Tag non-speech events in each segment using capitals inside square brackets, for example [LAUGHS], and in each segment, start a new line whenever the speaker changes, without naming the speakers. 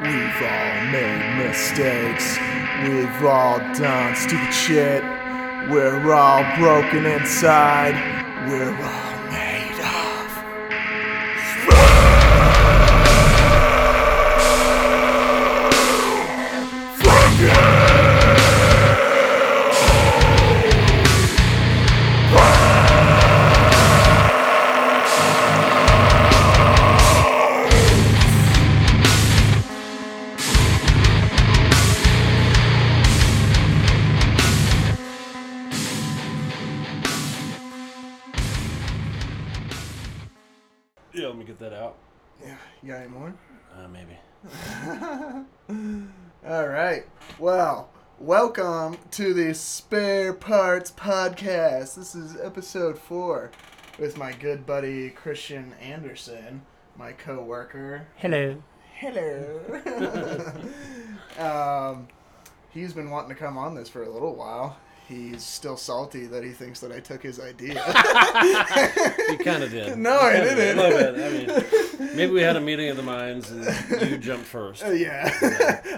We've all made mistakes. We've all done stupid shit. We're all broken inside. We're all Parts Podcast. This is episode four with my good buddy Christian Anderson, my co-worker.
Hello.
Hello. [LAUGHS] um, he's been wanting to come on this for a little while. He's still salty that he thinks that I took his idea.
You kind of did. [LAUGHS]
No,
You
I
kinda did.
didn't.
A little bit. I mean, maybe we had a meeting of the minds and you [LAUGHS] jumped first.
Uh, yeah,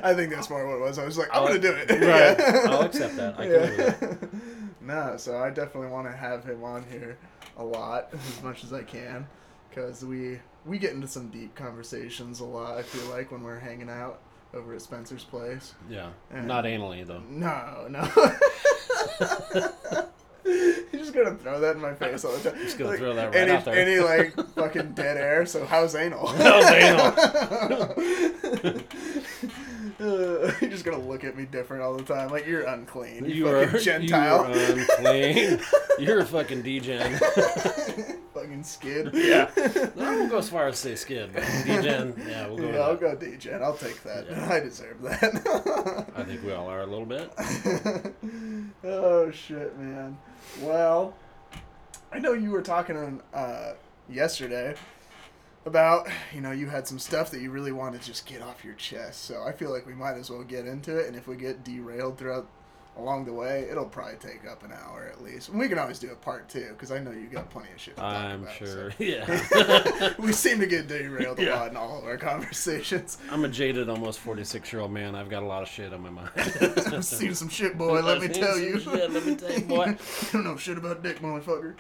I think that's more what it was. I was like, I'm gonna do it.
Right.
Yeah.
I'll accept that. I can live with
Yeah. No, so I definitely want to have him on here a lot, [LAUGHS] as much as I can, because we we get into some deep conversations a lot. I feel like when we're hanging out over at Spencer's place.
Yeah.
Yeah.
Not anally, though.
No, no. [LAUGHS] You're just gonna throw that in my face all the time. [LAUGHS]
Just gonna
Like,
throw that right
any,
out there.
Any like fucking dead air. So how's anal?
How's anal?
Uh, [LAUGHS] you're just gonna look at me different all the time, like you're unclean. You,
You
fucking
are
Gentile.
You are unclean. [LAUGHS] You're a fucking degen. [LAUGHS]
fucking skid.
Yeah. I won't go as far as say skid, but degen. Yeah, we'll go.
Yeah, I'll go degen. I'll take that.
Yeah.
I deserve that.
I think we all are a little bit.
oh shit, man. Well, I know you were talking uh, yesterday about you know you had some stuff that you really want to just get off your chest. So I feel like we might as well get into it. And if we get derailed throughout along the way, it'll probably take up an hour at least. And we can always do a part two because I know you got plenty of shit. To talk
I'm
about,
sure.
so. [LAUGHS]
Yeah. [LAUGHS]
we seem to get derailed a
Yeah.
lot in all of our conversations.
I'm a jaded, almost 46 year old man. I've got a lot of shit on my mind. [LAUGHS]
I've seen some shit, boy. Let me tell you.
shit, let me tell you, boy.
you don't know shit about dick, motherfucker.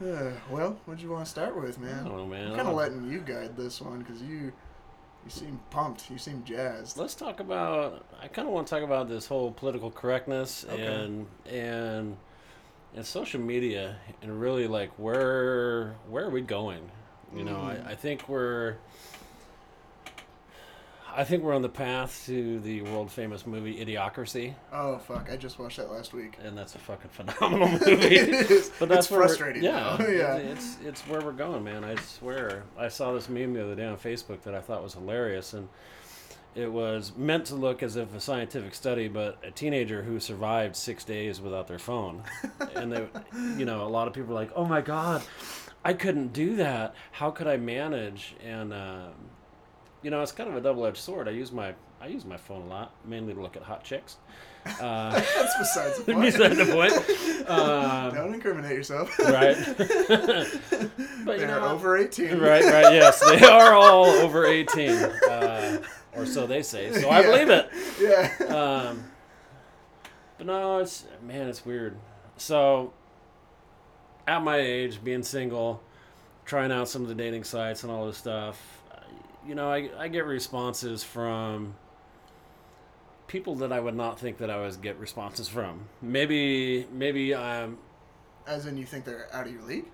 Uh, well, what do you want to start with,
I
man?
don't know, man.
I'm kind of letting you guide this one because you, you seem pumped. You seem jazzed.
Let's talk about. I kind of want to talk about this whole political correctness
Okay.
and and and social media and really like where where are we going? You know,
Mm.
I, I think we're. I think we're on the path to the world famous movie Idiocracy,
Oh fuck! I just watched that last week.
and that's a fucking phenomenal [LAUGHS] movie. [LAUGHS]
it is.
But that's
it's frustrating.
Yeah,
yeah.
It's, it's it's where we're going, man. I swear. I saw this meme the other day on Facebook that I thought was hilarious, and it was meant to look as if a scientific study, but a teenager who survived six days without their phone, [LAUGHS] and they, you know, a lot of people are like, "Oh my god, I couldn't do that. How could I manage?" And um, you know, it's kind of a double-edged sword. I use my I use my phone a lot, mainly to look at hot chicks. Uh, [LAUGHS]
That's besides the [LAUGHS] point.
beside the point. [LAUGHS] Um,
Don't incriminate yourself.
right. but you
They're
know,
over eighteen.
right, right. Yes, they are all over eighteen, uh, or so they say. So I
Yeah.
believe it.
Yeah.
Um, but no, it's man, it's weird. So at my age, being single, trying out some of the dating sites and all this stuff, you know, I I get responses from people that I would not think that I would get responses from. Maybe maybe I'm
As in, you think they're out of your league?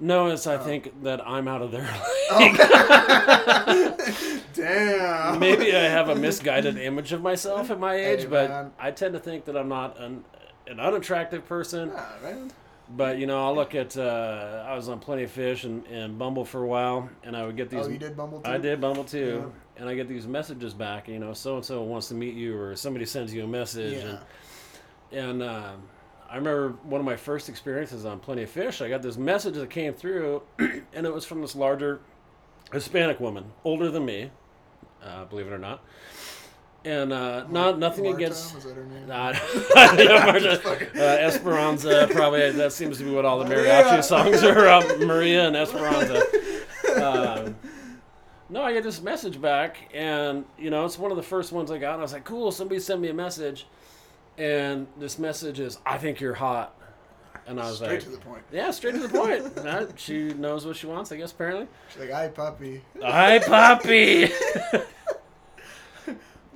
no, it's I
Oh.
think that I'm out of their [LAUGHS] league. [LAUGHS]
Damn.
Maybe I have a misguided image of myself at my [LAUGHS] age,
Hey,
but. I tend to think that I'm not an, an unattractive person.
Ah, man.
But you know, I'll look at. Uh, I was on Plenty of Fish and, and Bumble for a while, and I would get these.
Oh, you did Bumble too?
I did Bumble too, and I get these messages back. You know, so and so wants to meet you, or somebody sends you a message,
Yeah.
and and um, I remember one of my first experiences on Plenty of Fish. I got this message that came through, [CLEARS THROAT] and it was from this larger Hispanic woman, older than me, uh, believe it or not. And uh, not nothing
Marta,
against.
Was that her name?
Not, yeah, [LAUGHS] Marta, [LAUGHS] uh, Esperanza, probably that seems to be what all the mariachi songs are. Um, [LAUGHS] Maria and Esperanza. Um, No, I get this message back, and you know, it's one of the first ones I got. And I was like, "Cool, somebody sent me a message," and this message is, "I think you're hot," and I was
Straight
like,
to the point.
"Yeah, straight to the point." Uh, she knows what she wants, I guess. Apparently,
She's like, "Hi, puppy."
hi, puppy.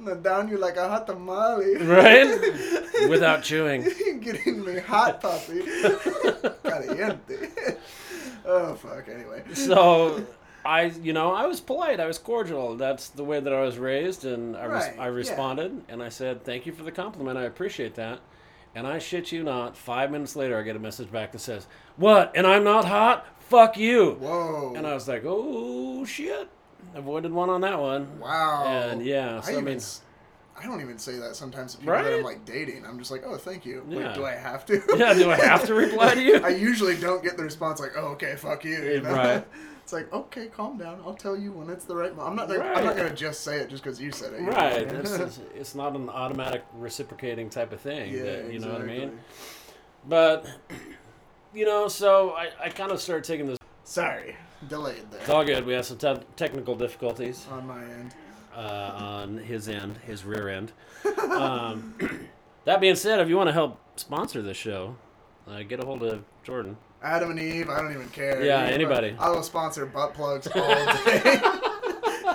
And down you like a hot tamale.
right? [LAUGHS] Without chewing. [LAUGHS]
Getting me hot puppy. [LAUGHS] Caliente. oh fuck. Anyway.
So, I, you know, I was polite. I was cordial. That's the way that I was raised, and I, res-
Right,
I
yeah.
responded, and I said, "Thank you for the compliment. I appreciate that." And I shit you not, five minutes later, I get a message back that says, "What? And I'm not hot? Fuck you!"
Whoa.
And I was like, "Oh shit!" Avoided one on that one.
wow.
And yeah, so I,
even
mean,
s- I don't even say that sometimes to people that I'm like dating. I'm just like, oh, thank you.
Yeah.
Wait, do I have to?
yeah. Do I have to reply to you? [LAUGHS]
I usually don't get the response like, "Oh, okay, fuck you." you know?
right. [LAUGHS]
It's like, okay, calm down. I'll tell you when it's the right. Mo-. I'm not. Gonna, I'm not gonna just say it just because you said it. you?
Right. It's, it's, [LAUGHS] it's not an automatic reciprocating type of thing.
yeah,
that, you know what I mean? But, you know, so I, I kind of started taking this.
Sorry, delayed
It's all good. We had some te- technical difficulties
on my end.
uh, on his end, his rear end. Um, [CLEARS THROAT] that being said, if you want to help sponsor this show, uh, get a hold of Jordan.
Adam and Eve, I don't even care.
Yeah,
You-
anybody.
I will sponsor butt plugs all day.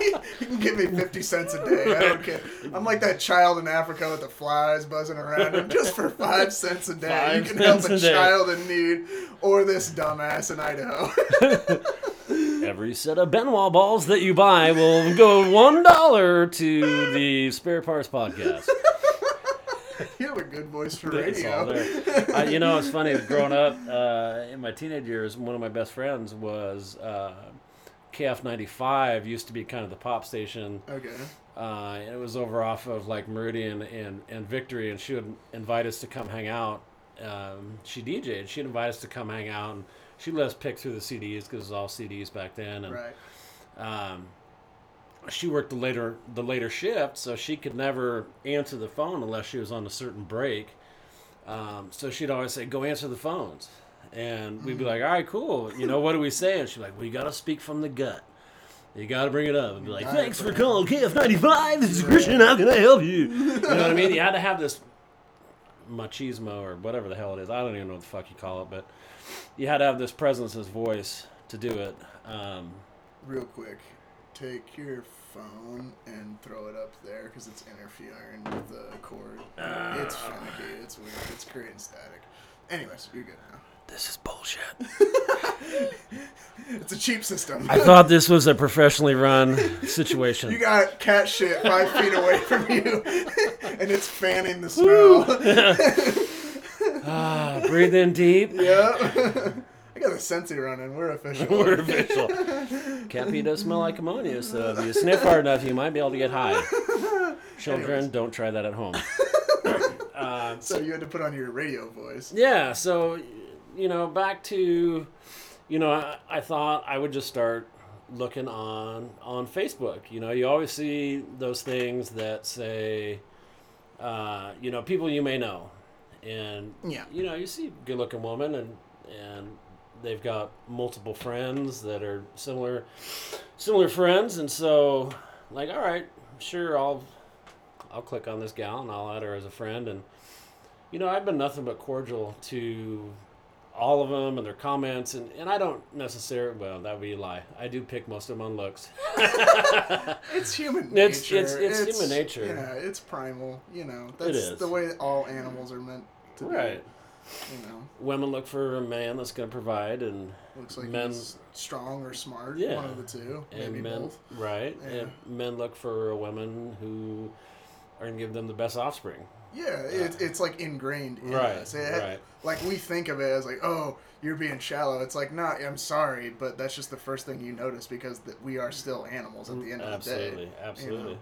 [LAUGHS] you can give me 50 cents a day. I don't care. I'm like that child in Africa with the flies buzzing around him just for five cents a day.
Five
you can help a
a
child in need or this dumbass in Idaho. [LAUGHS] [LAUGHS]
Every set of Ben Wa balls that you buy will go one dollar to the Spare Parts Podcast. [LAUGHS]
you have a good voice for
It's all
radio.
there. I, you know, it's funny. Growing up uh, in my teenage years, one of my best friends was uh, KF95. Used to be kind of the pop station.
Okay.
Uh, and it was over off of like Meridian and, and Victory, and she would invite us to come hang out. Um, she DJ'd. She'd invite us to come hang out, and she let us pick through the CDs because it was all CDs back then. And
Right.
um, she worked the later the later shift, so she could never answer the phone unless she was on a certain break. Um, so she'd always say, "Go answer the phones," and we'd be like, "All right, cool. You know what do we say?" And she'd be like, "Well, you got to speak from the gut. You got to bring it up." And be like, "Thanks for calling KF95. This is Christian. How can I help you?" You know what I mean? You had to have this machismo or whatever the hell it is. I don't even know what the fuck you call it, but you had to have this presence, this voice to do it. Um,
Real quick, take your phone and throw it up there because it's interfering with the cord. it's finicky. It's weird. It's creating static. Anyways, you're good now.
This is bullshit. [LAUGHS]
It's a cheap system.
I thought this was a professionally run situation. [LAUGHS]
You got cat shit five feet away from you, [LAUGHS] and it's fanning the smell.
ah, breathe in deep.
yeah. I got a Scentsy running. We're official.
We're official. Cat pee does smell like ammonia, so if you sniff hard enough, you might be able to get high. Children,
Anyways.
don't try that at home. Um,
So you had to put on your radio voice.
yeah, so you know, back to you know, I, I thought I would just start looking on on Facebook. You know, you always see those things that say, uh, you know, people you may know, and
Yeah.
you know, you see good looking woman and and they've got multiple friends that are similar similar friends and so like all right, sure I'll I'll click on this gal and I'll add her as a friend and you know, I've been nothing but cordial to all of them and their comments and, and I don't necessarily well that would be a lie. I do pick most of them on looks. [LAUGHS]
It's human [LAUGHS]
It's-
nature.
it's- it's human nature.
Yeah, it's primal. You know, that's the way all animals are meant to
right.
be. You know,
Women look for a man that's going to provide and
looks like
Men-
he's strong or smart.
Yeah.
One of the two.
and
Maybe
men
both.
right
Yeah.
and men look for a woman who are going to give them the best offspring
Yeah, it's it's like ingrained in
Right,
us. It-
right.
Like we think of it as like, oh, you're being shallow. It's like, nah, I'm sorry, but that's just the first thing you notice because that we are still animals at the end of the
absolutely
day.
absolutely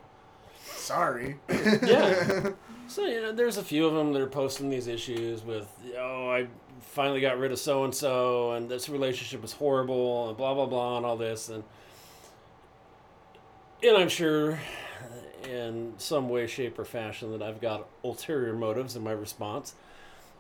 Sorry. [LAUGHS]
Yeah. [LAUGHS] so you know there's a few of them that are posting these issues with oh i finally got rid of so and so and this relationship is horrible and blah blah blah and all this and and i'm sure in some way shape or fashion that i've got ulterior motives in my response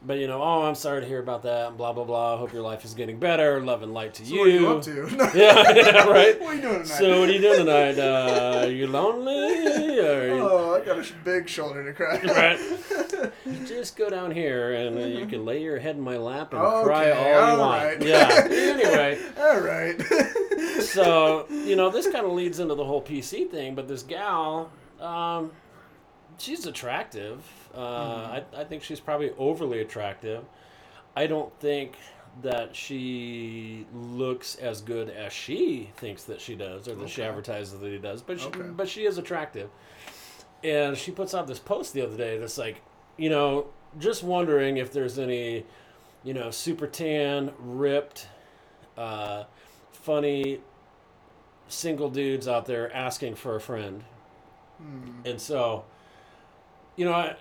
but you know, oh, I'm sorry to hear about that. And blah blah blah. Hope your life is getting better. Love and light to
So
you.
what are you up to? No. [LAUGHS]
Yeah, [LAUGHS] yeah, right.
What are you doing tonight?
So what are you doing tonight? Uh, are you lonely? Are you-
Oh, I got a big shoulder to cry. [LAUGHS]
Right. just go down here and uh, you can lay your head in my lap and
Okay,
cry all you
all
want.
right.
Yeah. Anyway,
All right.
so you know this kind of leads into the whole PC thing, but this gal, um, she's attractive. Uh, I, I think she's probably overly attractive. I don't think that she looks as good as she thinks that she does, or that she advertises that he does. But she,
Okay.
but she is attractive, and she puts out this post the other day that's like, you know, just wondering if there's any, you know, super tan, ripped, uh, funny single dudes out there asking for a friend.
Hmm.
And so, you know, I,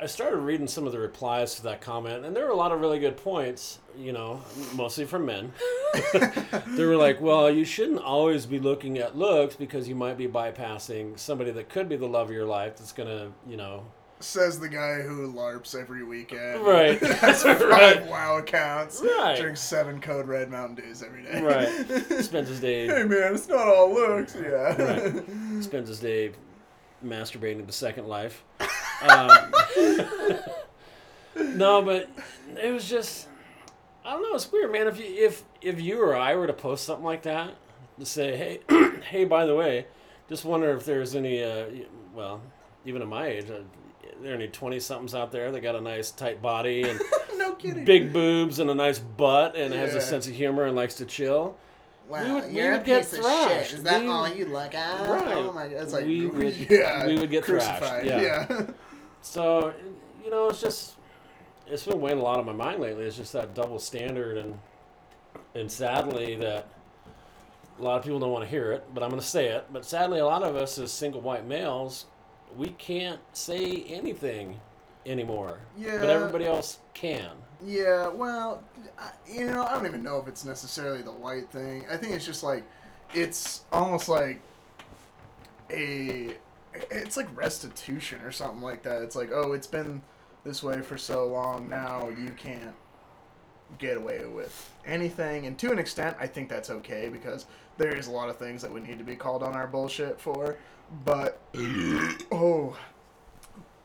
I started reading some of the replies to that comment, and there were a lot of really good points, you know, mostly from men. [LAUGHS] they were like, well, you shouldn't always be looking at looks because you might be bypassing somebody that could be the love of your life that's going to, you know.
Says the guy who LARPs every weekend.
Right. [LAUGHS] [LAUGHS]
Has five
Right.
WoW accounts.
Right.
Drinks seven Code Red Mountain Dews every day.
Right. Spends his day
hey man, it's not all looks. Yeah.
Right. spends his day masturbating to Second Life. Um, [LAUGHS] no, but it was just I don't know. It's weird, man. If you if if you or I were to post something like that to say, hey, [CLEARS THROAT] hey, by the way, just wonder if there's any, uh, well, even at my age, uh, there are any twenty somethings out there that got a nice tight body and [LAUGHS]
no kidding.
big boobs and a nice butt and has a sense of humor and likes to chill.
Wow,
We would-
you're
would
a
get
piece of
thrashed.
shit. Is that
We-
all you look at?
Oh right.
Oh my god.
It's like
We [LAUGHS] would-
yeah,
we would get thrashed,
crucified.
yeah.
yeah. [LAUGHS]
So, you know, it's just it's been weighing a lot on my mind lately. It's just that double standard, and and sadly that a lot of people don't want to hear it, but I'm going to say it. But sadly, a lot of us as single white males, we can't say anything anymore.
Yeah.
But everybody else can.
Yeah, well, I- you know, I don't even know if it's necessarily the white thing. I think it's just like, it's almost like a, it's like restitution or something like that. It's like, oh, it's been this way for so long now, you can't get away with anything. And to an extent, I think that's okay because there is a lot of things that we need to be called on our bullshit for. But, [COUGHS] oh,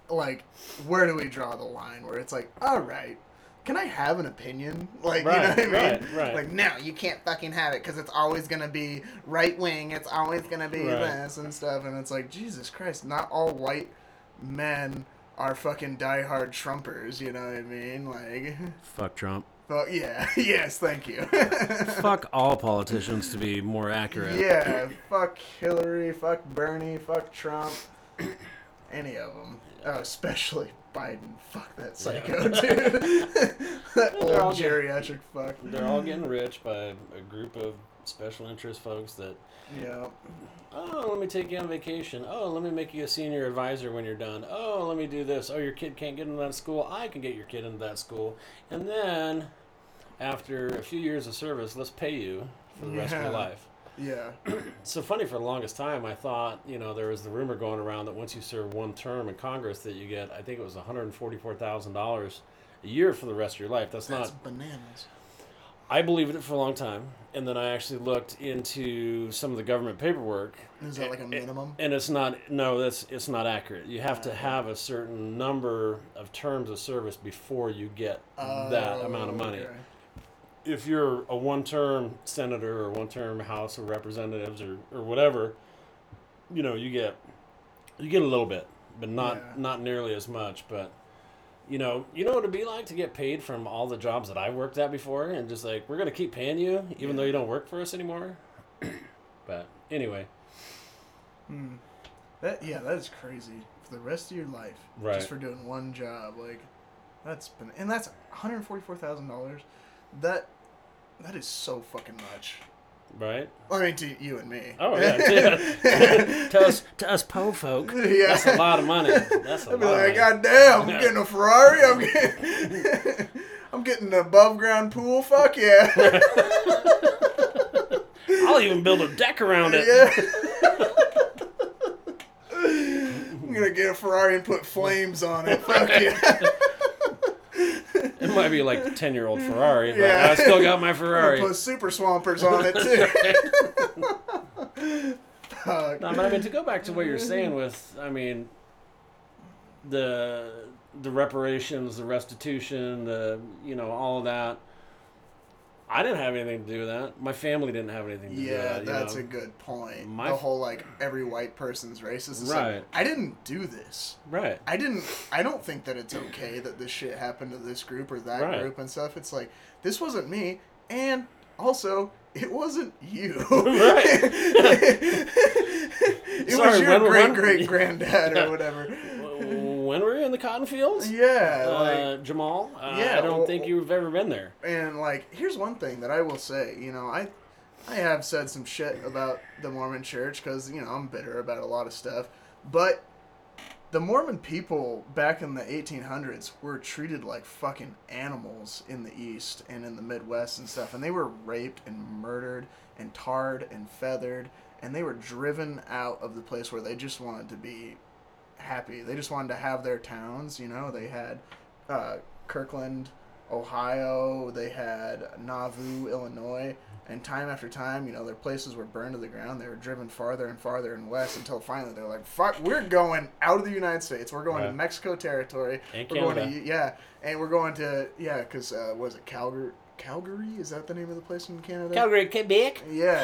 like, where do we draw the line where it's like, all right, can I have an opinion? [LAUGHS] Like,
Right,
you know what I mean?
right, right.
Like,
No, you can't fucking have it because it's always gonna be right wing. It's always gonna be
Right.
this and stuff. And it's like, Jesus Christ, not all white men are fucking diehard Trumpers, you know what I mean? Like, [LAUGHS]
Fuck Trump.
well, yeah, [LAUGHS] yes, thank you.
Fuck all politicians to be more accurate.
Yeah, fuck Hillary, fuck Bernie, fuck Trump, [CLEARS THROAT] any of them. Oh, especially Biden. Fuck that psycho, dude. [LAUGHS] that
They're
old
good.
geriatric fuck.
They're all getting rich by a group of special interest folks that
Yeah.
Oh, let me take you on vacation. Oh, let me make you a senior advisor when you're done. Oh, let me do this. Oh, your kid can't get into that school. I can get your kid into that school. And then, after a few years of service, let's pay you for the rest of your life.
Yeah. [CLEARS THROAT]
So funny for the longest time. I thought, you know, there was the rumor going around that once you serve one term in Congress, that you get, I think it was $144,000 a year for the rest of your life. That's
That's
not
bananas.
I believed it for a long time, and then I actually looked into some of the government paperwork,
Is that like a minimum?
and it's not. No, that's it's not accurate. You have to ah, have a certain number of terms of service before you get that
Oh,
amount of oh, money.
okay.
If you're a one-term senator or one-term House of Representatives or, or whatever, you know, you get you get a little bit, but not
Yeah.
not nearly as much. But you know, you know what it'd be like to get paid from all the jobs that I worked at before, and just like we're gonna keep paying you even though you don't work for us anymore. [CLEARS THROAT] but anyway,
Hmm. That yeah, that is crazy. For the rest of your life,
Right.
just for doing one job, like that's been and that's one hundred forty four thousand dollars. That that is so fucking much.
right?
I mean, to you and me.
Oh [LAUGHS] yeah, yeah. [LAUGHS] to us, to us po folk,
Yeah.
that's a lot of money. That's a
I'd be
lot.
like,
of money.
God damn, I'm
Yeah.
getting a Ferrari. I'm getting, [LAUGHS] I'm getting an above ground pool. Fuck yeah.
I'll even build a deck around it.
yeah. I'm gonna get a Ferrari and put flames on it. Fuck yeah.
Might be like a ten year old Ferrari, but
Yeah.
I still got my Ferrari.
put super swampers on it too. Fuck. [LAUGHS]
No, but I mean to go back to what you're saying with, I mean, the the reparations, the restitution, the you know all of that. I didn't have anything to do with that. My family didn't have anything to do with
Yeah,
that. you
that's
know?
a good point.
My
the whole like every white person's racist. It's
Right.
Like, I didn't do this.
right.
I didn't. I don't think that it's okay that this shit happened to this group or that
Right.
group and stuff. It's like this wasn't me, and also it wasn't you. [LAUGHS] [LAUGHS]
Right.
it was your great great granddad or whatever.
When were you in the cotton fields?
Yeah,
Uh,
like
Jamal, uh,
Yeah,
I don't
well-
think you've ever been there.
And like, here's one thing that I will say. You know, I, I have said some shit about the Mormon Church because you know I'm bitter about a lot of stuff, but the Mormon people back in the 1800s were treated like fucking animals in the East and in the Midwest and stuff, and they were raped and murdered and tarred and feathered, and they were driven out of the place where they just wanted to be happy. They just wanted to have their towns. You know, they had uh, Kirkland, Ohio. They had Nauvoo, Illinois. And time after time, you know, their places were burned to the ground. They were driven farther and farther and west until finally they're like, "Fuck, we're going out of the United States. We're going to Mexico territory.
And
we're going to yeah, and we're going to yeah, because uh, was it Calgary? Calgary is that the name of the place in Canada?
Calgary, Quebec.
Yeah,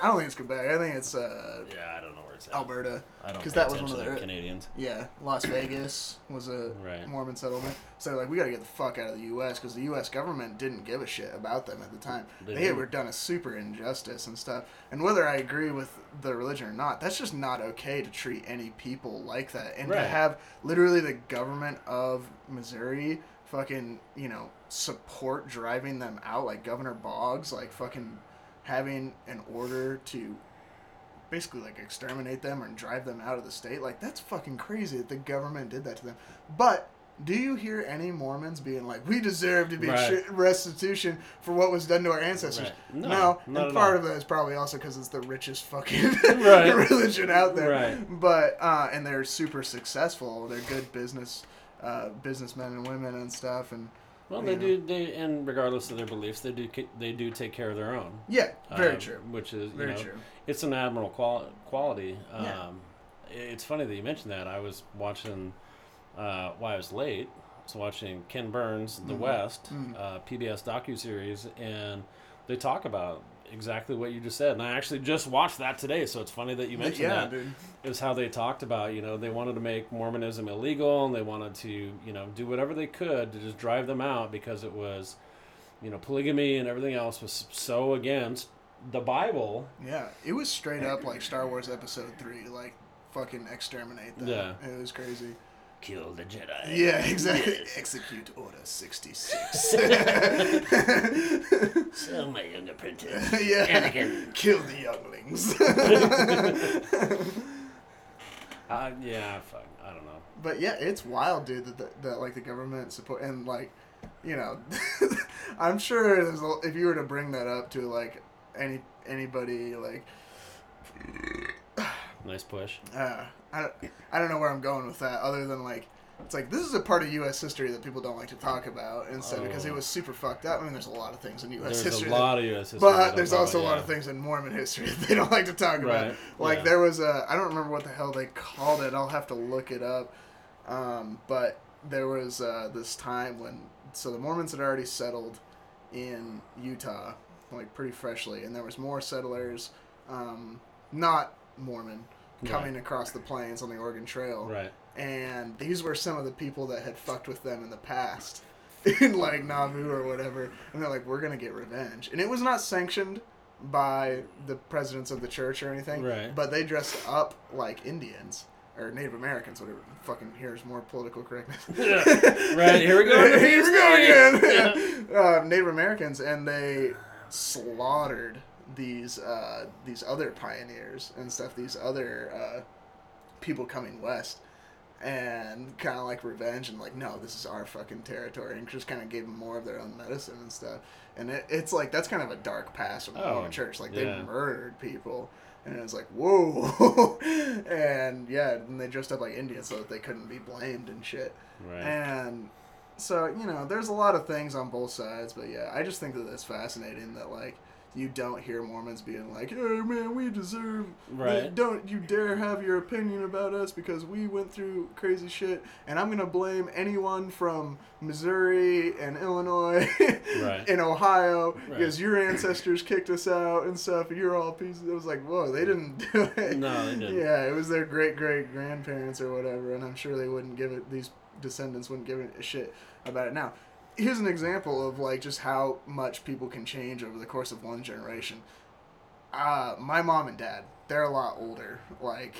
I don't think it's Quebec. I think it's uh,
Yeah, I don't know where it's at.
Alberta.
I don't
'cause
pay
that was one of the-
Canadians.
Yeah, Las [CLEARS THROAT] Vegas was a
Right.
Mormon settlement. So like, we got to get the fuck out of the U.S. because the U.S. government didn't give a shit about them at the time.
They
were done a super injustice and stuff. And whether I agree with the religion or not, that's just not okay to treat any people like that. And to have literally the government of Missouri fucking you know support driving them out, like Governor Boggs, like fucking having an order to basically like exterminate them and drive them out of the state. Like that's fucking crazy that the government did that to them. But do you hear any Mormons being like, "We deserve to be
Right.
sh- restitution for what was done to our ancestors"?
Right. No,
No, and part
all.
of that is probably also because it's the richest fucking [LAUGHS]
Right.
religion out there.
Right.
But uh, and they're super successful. They're good business uh, businessmen and women and stuff. And
Well, they
know.
do. They and regardless of their beliefs, they do. They do take care of their own.
yeah, very
um,
true.
Which is you
Very
know,
true.
It's an admirable qual- quality. Um,
Yeah.
It's funny that you mentioned that. I was watching. Uh, why I was late. I was watching Ken Burns, The
Mhm.
West,
Mhm.
uh, PBS docu series, and they talk about exactly what you just said. And I actually just watched that today, so it's funny that you mentioned
yeah,
that.
dude.
is how they talked about you know they wanted to make mormonism illegal and they wanted to you know do whatever they could to just drive them out because it was you know polygamy and everything else was so against the bible
Yeah, it was straight up like Star Wars Episode Three, like fucking exterminate them.
Yeah.
it was crazy.
kill the jedi
Yeah, exactly. Execute Order sixty six.
so my young apprentice
yeah,
Anakin.
kill the younglings. [LAUGHS] [LAUGHS]
uh, yeah fuck, i don't know
but yeah, it's wild, dude. That, that, that like the government support and like, you know, [LAUGHS] I'm sure there's a, if you were to bring that up to like any anybody like
nice push
uh, I, don't- I don't know where I'm going with that other than like it's like this is a part of U.S. history that people don't like to talk about instead because it
Oh.
was super fucked up. I mean, there's a lot of things in U.S.
there's
history,
a
that-
lot of us history
but there's also a lot
yeah.
of things in Mormon history [LAUGHS] that they don't like to talk about. Like
yeah.
there was a I don't remember what the hell they called it. I'll have to look it up. Um, but there was uh, this time when so the Mormons had already settled in Utah, like pretty freshly, and there was more settlers, um, not Mormon,
Right.
coming across the plains on the Oregon Trail
right
and these were some of the people that had fucked with them in the past [LAUGHS] in like Nauvoo or whatever and they're like we're gonna get revenge and it was not sanctioned by the presidents of the church or anything
Right.
but they dressed up like Indians or Native Americans whatever fucking here's more political correctness [LAUGHS] yeah.
Right, here we go. [LAUGHS]
here we go
Yeah.
again uh, Native Americans and they slaughtered these uh, these other pioneers and stuff these other uh, people coming west and kind of like revenge and like no this is our fucking territory and just kind of gave them more of their own medicine and stuff. And it, it's like that's kind of a dark past from the
Oh,
Mormon church like
yeah.
they murdered people and it was like whoa. [LAUGHS] And yeah and they dressed up like Indians so that they couldn't be blamed and shit.
Right.
And so you know, there's a lot of things on both sides, but yeah, I just think that it's fascinating that like you don't hear Mormons being like, "Hey man, we deserve
Right.
Don't you dare have your opinion about us because we went through crazy shit." And I'm gonna blame anyone from Missouri and Illinois [LAUGHS]
Right.
and Ohio
Right.
because your ancestors kicked us out and stuff. And you're all pieces. It was like, whoa, they didn't [LAUGHS] do it.
No, they didn't.
Yeah, it was their great great grandparents or whatever, and I'm sure they wouldn't give it. These descendants wouldn't give a shit about it now here's an example of like just how much people can change over the course of one generation. Uh, my mom and dad, they're a lot older, like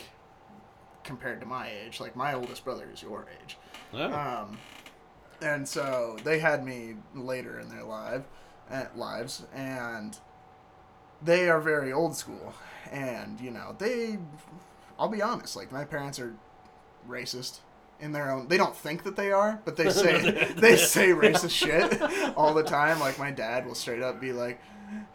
compared to my age. Like my oldest brother is your age.
Oh.
Um, and so they had me later in their life, uh, lives, and they are very old school. And you know, they, I'll be honest, like my parents are racist in their own. They don't think that they are, but they [LAUGHS] say [LAUGHS] they say racist shit all the time. Like my dad will straight up be like.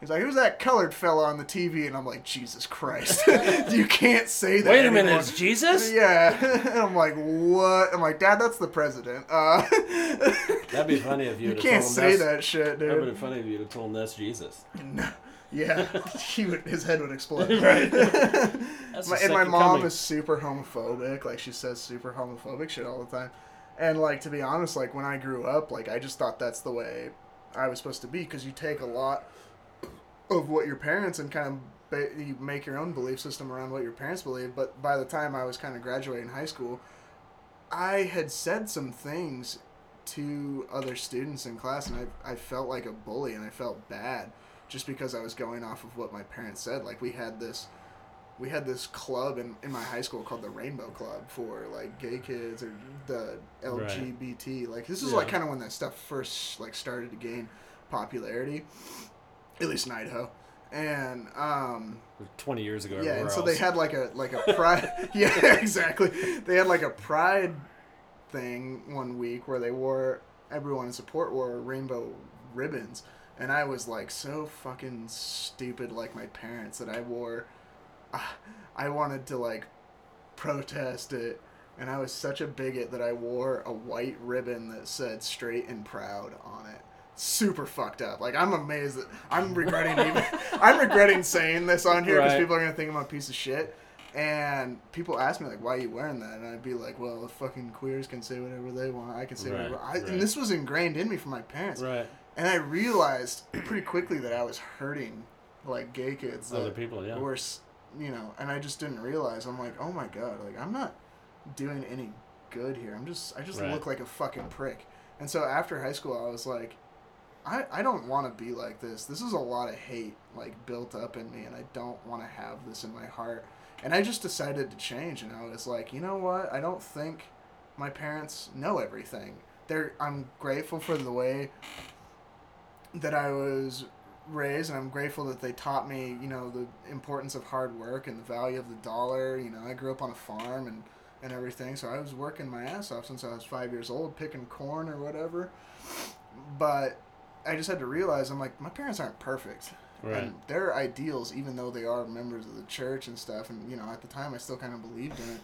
He's like, who's that colored fella on the TV? And I'm like, Jesus Christ, [LAUGHS] you can't say that.
Wait a minute,
anymore."
it's Jesus?
Yeah, and I'm like, what? I'm like, Dad, that's the president. Uh,
That'd be funny if you.
you can't say that shit, dude.
That would be funny if you'd have told him that's Jesus.
No. Yeah, [LAUGHS] he would, his head would explode. [LAUGHS]
Right.
My- [LAUGHS]
That's the
and my mom
coming.
is super homophobic. Like she says super homophobic shit all the time. And like to be honest, like when I grew up, like I just thought that's the way I was supposed to be because you take a lot of what your parents and kind of ba- you make your own belief system around what your parents believe. But by the time I was kind of graduating high school, I had said some things to other students in class, and I I felt like a bully, and I felt bad just because I was going off of what my parents said. Like we had this we had this club in, in my high school called the Rainbow Club for like gay kids or the LGBT. Like this is like kind of when that stuff first like started to gain popularity, at least in Idaho. And um,
20 years ago.
yeah, and so
else.
they had like a like a [LAUGHS] pride. [LAUGHS] yeah, exactly. They had like a pride thing one week where they wore everyone in support wore rainbow ribbons, and I was like so fucking stupid like my parents that I wore. Uh, I wanted to like protest it. And I was such a bigot that I wore a white ribbon that said straight and proud on it. Super fucked up. Like I'm amazed that I'm [LAUGHS] regretting even I'm regretting saying this on here because
Right.
people are gonna think I'm a piece of shit. And people ask me like, "Why are you wearing that?" And I'd be like, "Well, the fucking queers can say whatever they want. I can say
Right,
whatever." I,
right.
And this was ingrained in me from my parents.
Right.
And I realized pretty quickly that I was hurting like gay kids
Other people, yeah.
were, you know, and I just didn't realize. I'm like, oh my god, like I'm not doing any good here. I'm just, I just
Right.
look like a fucking prick. And so after high school, I was like, I, I don't want to be like this. This is a lot of hate like built up in me, and I don't want to have this in my heart. And I just decided to change, and I was like, you know what? I don't think my parents know everything. They're, I'm grateful for the way that I was raised, and I'm grateful that they taught me, you know, the importance of hard work and the value of the dollar. You know, I grew up on a farm and, and everything, so I was working my ass off since I was five years old, picking corn or whatever. But I just had to realize, I'm like, my parents aren't perfect.
Right.
And their ideals, even though they are members of the church and stuff, and, you know, at the time I still kind of believed in it,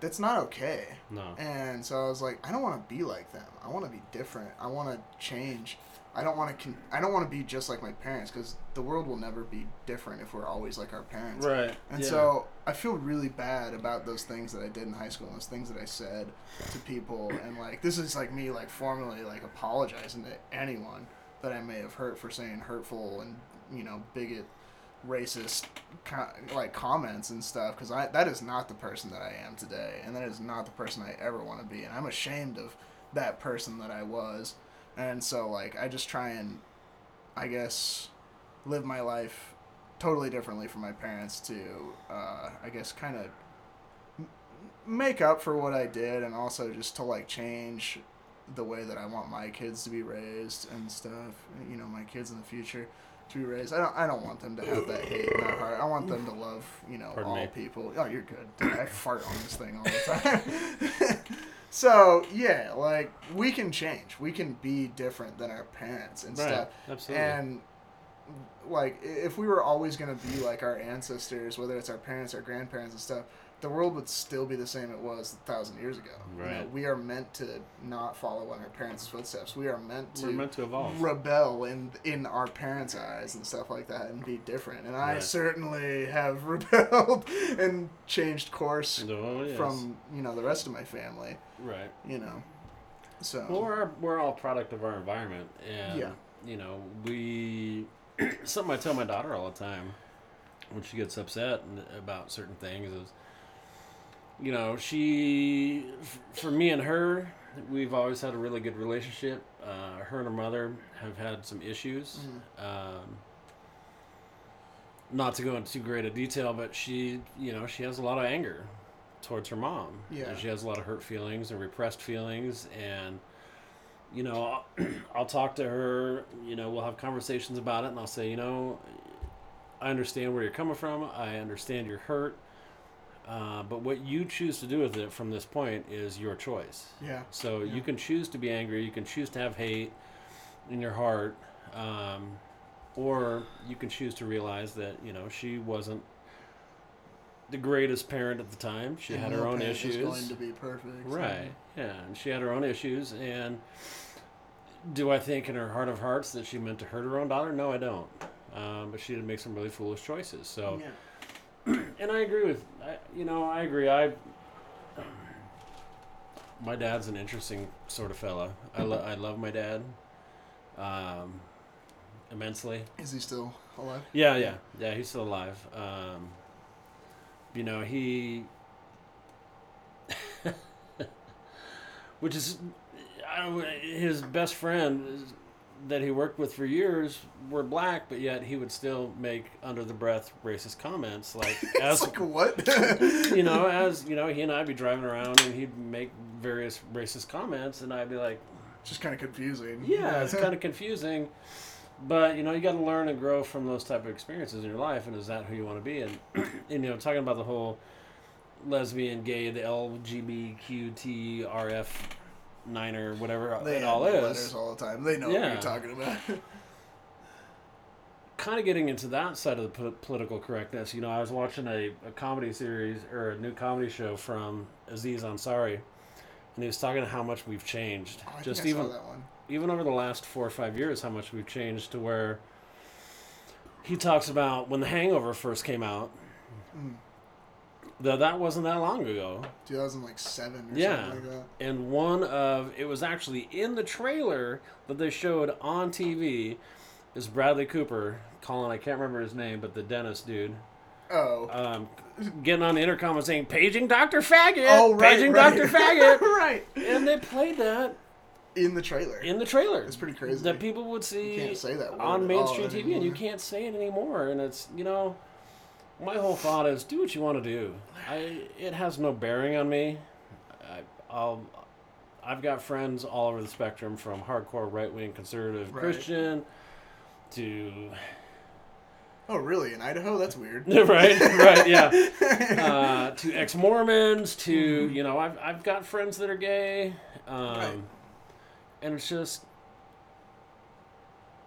that's not okay.
No.
And so I was like, I don't want to be like them. I want to be different. I want to change. I don't want to. Con- I don't want to be just like my parents because the world will never be different if we're always like our parents.
Right.
And
yeah.
so I feel really bad about those things that I did in high school those things that I said to people. And like this is like me like formally like apologizing to anyone that I may have hurt for saying hurtful and you know bigot, racist co- like comments and stuff because I that is not the person that I am today, and that is not the person I ever want to be, and I'm ashamed of that person that I was. And so like I just try and I guess live my life totally differently from my parents to uh, I guess kind of m- make up for what I did and also just to like change the way that I want my kids to be raised and stuff. You know, my kids in the future to be raised. I don't. I don't want them to have that hate in their heart. I want them to love. You know,
Pardon
all
me.
people. Oh, you're good. Dude, I fart on this thing all the time. [LAUGHS] so yeah, like we can change. We can be different than our parents and
Right.
stuff.
Absolutely.
And like, if we were always gonna be like our ancestors, whether it's our parents, our grandparents, and stuff, the world would still be the same it was a thousand years ago. You know,
Right.
we are meant to not follow in our parents' footsteps. We are meant to
We're meant to evolve.
rebel in in our parents' eyes and stuff like that and be different. And I certainly have [LAUGHS] rebelled and changed course
Oh, yes.
from you know the rest of my family.
right.
You know, so
Well, we're we're all product of our environment, and
Yeah.
you know we [CLEARS THROAT] something I tell my daughter all the time when she gets upset about certain things is, you know, she f- for me and her, we've always had a really good relationship. Uh, her and her mother have had some issues. Um, not to go into too great a detail, but she, you know, she has a lot of anger towards her mom.
Yeah.
And she has a lot of hurt feelings and repressed feelings, and you know, I'll, [CLEARS THROAT] I'll talk to her. You know, we'll have conversations about it, and I'll say, you know, I understand where you're coming from. I understand you're hurt. Uh, but what you choose to do with it from this point is your choice.
yeah,
So
Yeah.
you can choose to be angry. You can choose to have hate in your heart, um, or you can choose to realize that you know she wasn't the greatest parent at the time. She
And
had
no
her own
parent is
issues.
going to be perfect. so-
Right. Yeah, and she had her own issues. And do I think in her heart of hearts that she meant to hurt her own daughter? No, I don't. Um, but she did make some really foolish choices. So,
Yeah. [CLEARS THROAT]
and I agree with, I, you know, I agree. I, my dad's an interesting sort of fella. I, lo- I love my dad, um, immensely.
Is he still alive?
Yeah, yeah, yeah. He's still alive. Um, you know, he, [LAUGHS] which is, I don't, his best friend is- that he worked with for years were black, but yet he would still make under the breath racist comments, like [LAUGHS] as
like what? [LAUGHS]
you know, [LAUGHS] as you know, he and I'd be driving around and he'd make various racist comments, and I'd be like,
just kind of confusing.
yeah, it's kind of confusing. But you know, you got to learn and grow from those type of experiences in your life, and is that who you want to be? And, [CLEARS THROAT] and you know, talking about the whole lesbian, gay, the LGBTQTRF niner, whatever
They
it all is.
letters all the time. They know what
Yeah.
you're talking about.
kind of getting into that side of the po- political correctness. You know, I was watching a, a comedy series or a new comedy show from Aziz Ansari, and he was talking how much we've changed.
Oh, I
Just even
saw that one.
even over the last four or five years, how much we've changed to where he talks about when The Hangover first came out.
Mm.
Though that wasn't that long ago,
2007 or
Yeah.
something like that.
and one of it was actually in the trailer that they showed on TV is Bradley Cooper, Colin. I can't remember his name, but the dentist dude,
Oh.
um, getting on the intercom and saying "Paging Doctor Faggot,"
oh, right.
"Paging
right.
Doctor Faggot," [LAUGHS]
right.
and they played that
In the trailer.
in the trailer.
It's pretty crazy.
that people would see.
you can't say that word
on mainstream TV, and you can't say it anymore. And it's you know, my whole thought is do what you want to do. I it has no bearing on me. I, I'll. I've got friends all over the spectrum, from hardcore right wing conservative
Right.
Christian to
Oh, really? In Idaho? That's weird. [LAUGHS]
right, right, yeah, [LAUGHS] uh, to ex Mormons to
Mhm.
you know I've I've got friends that are gay, um,
Right.
and it's just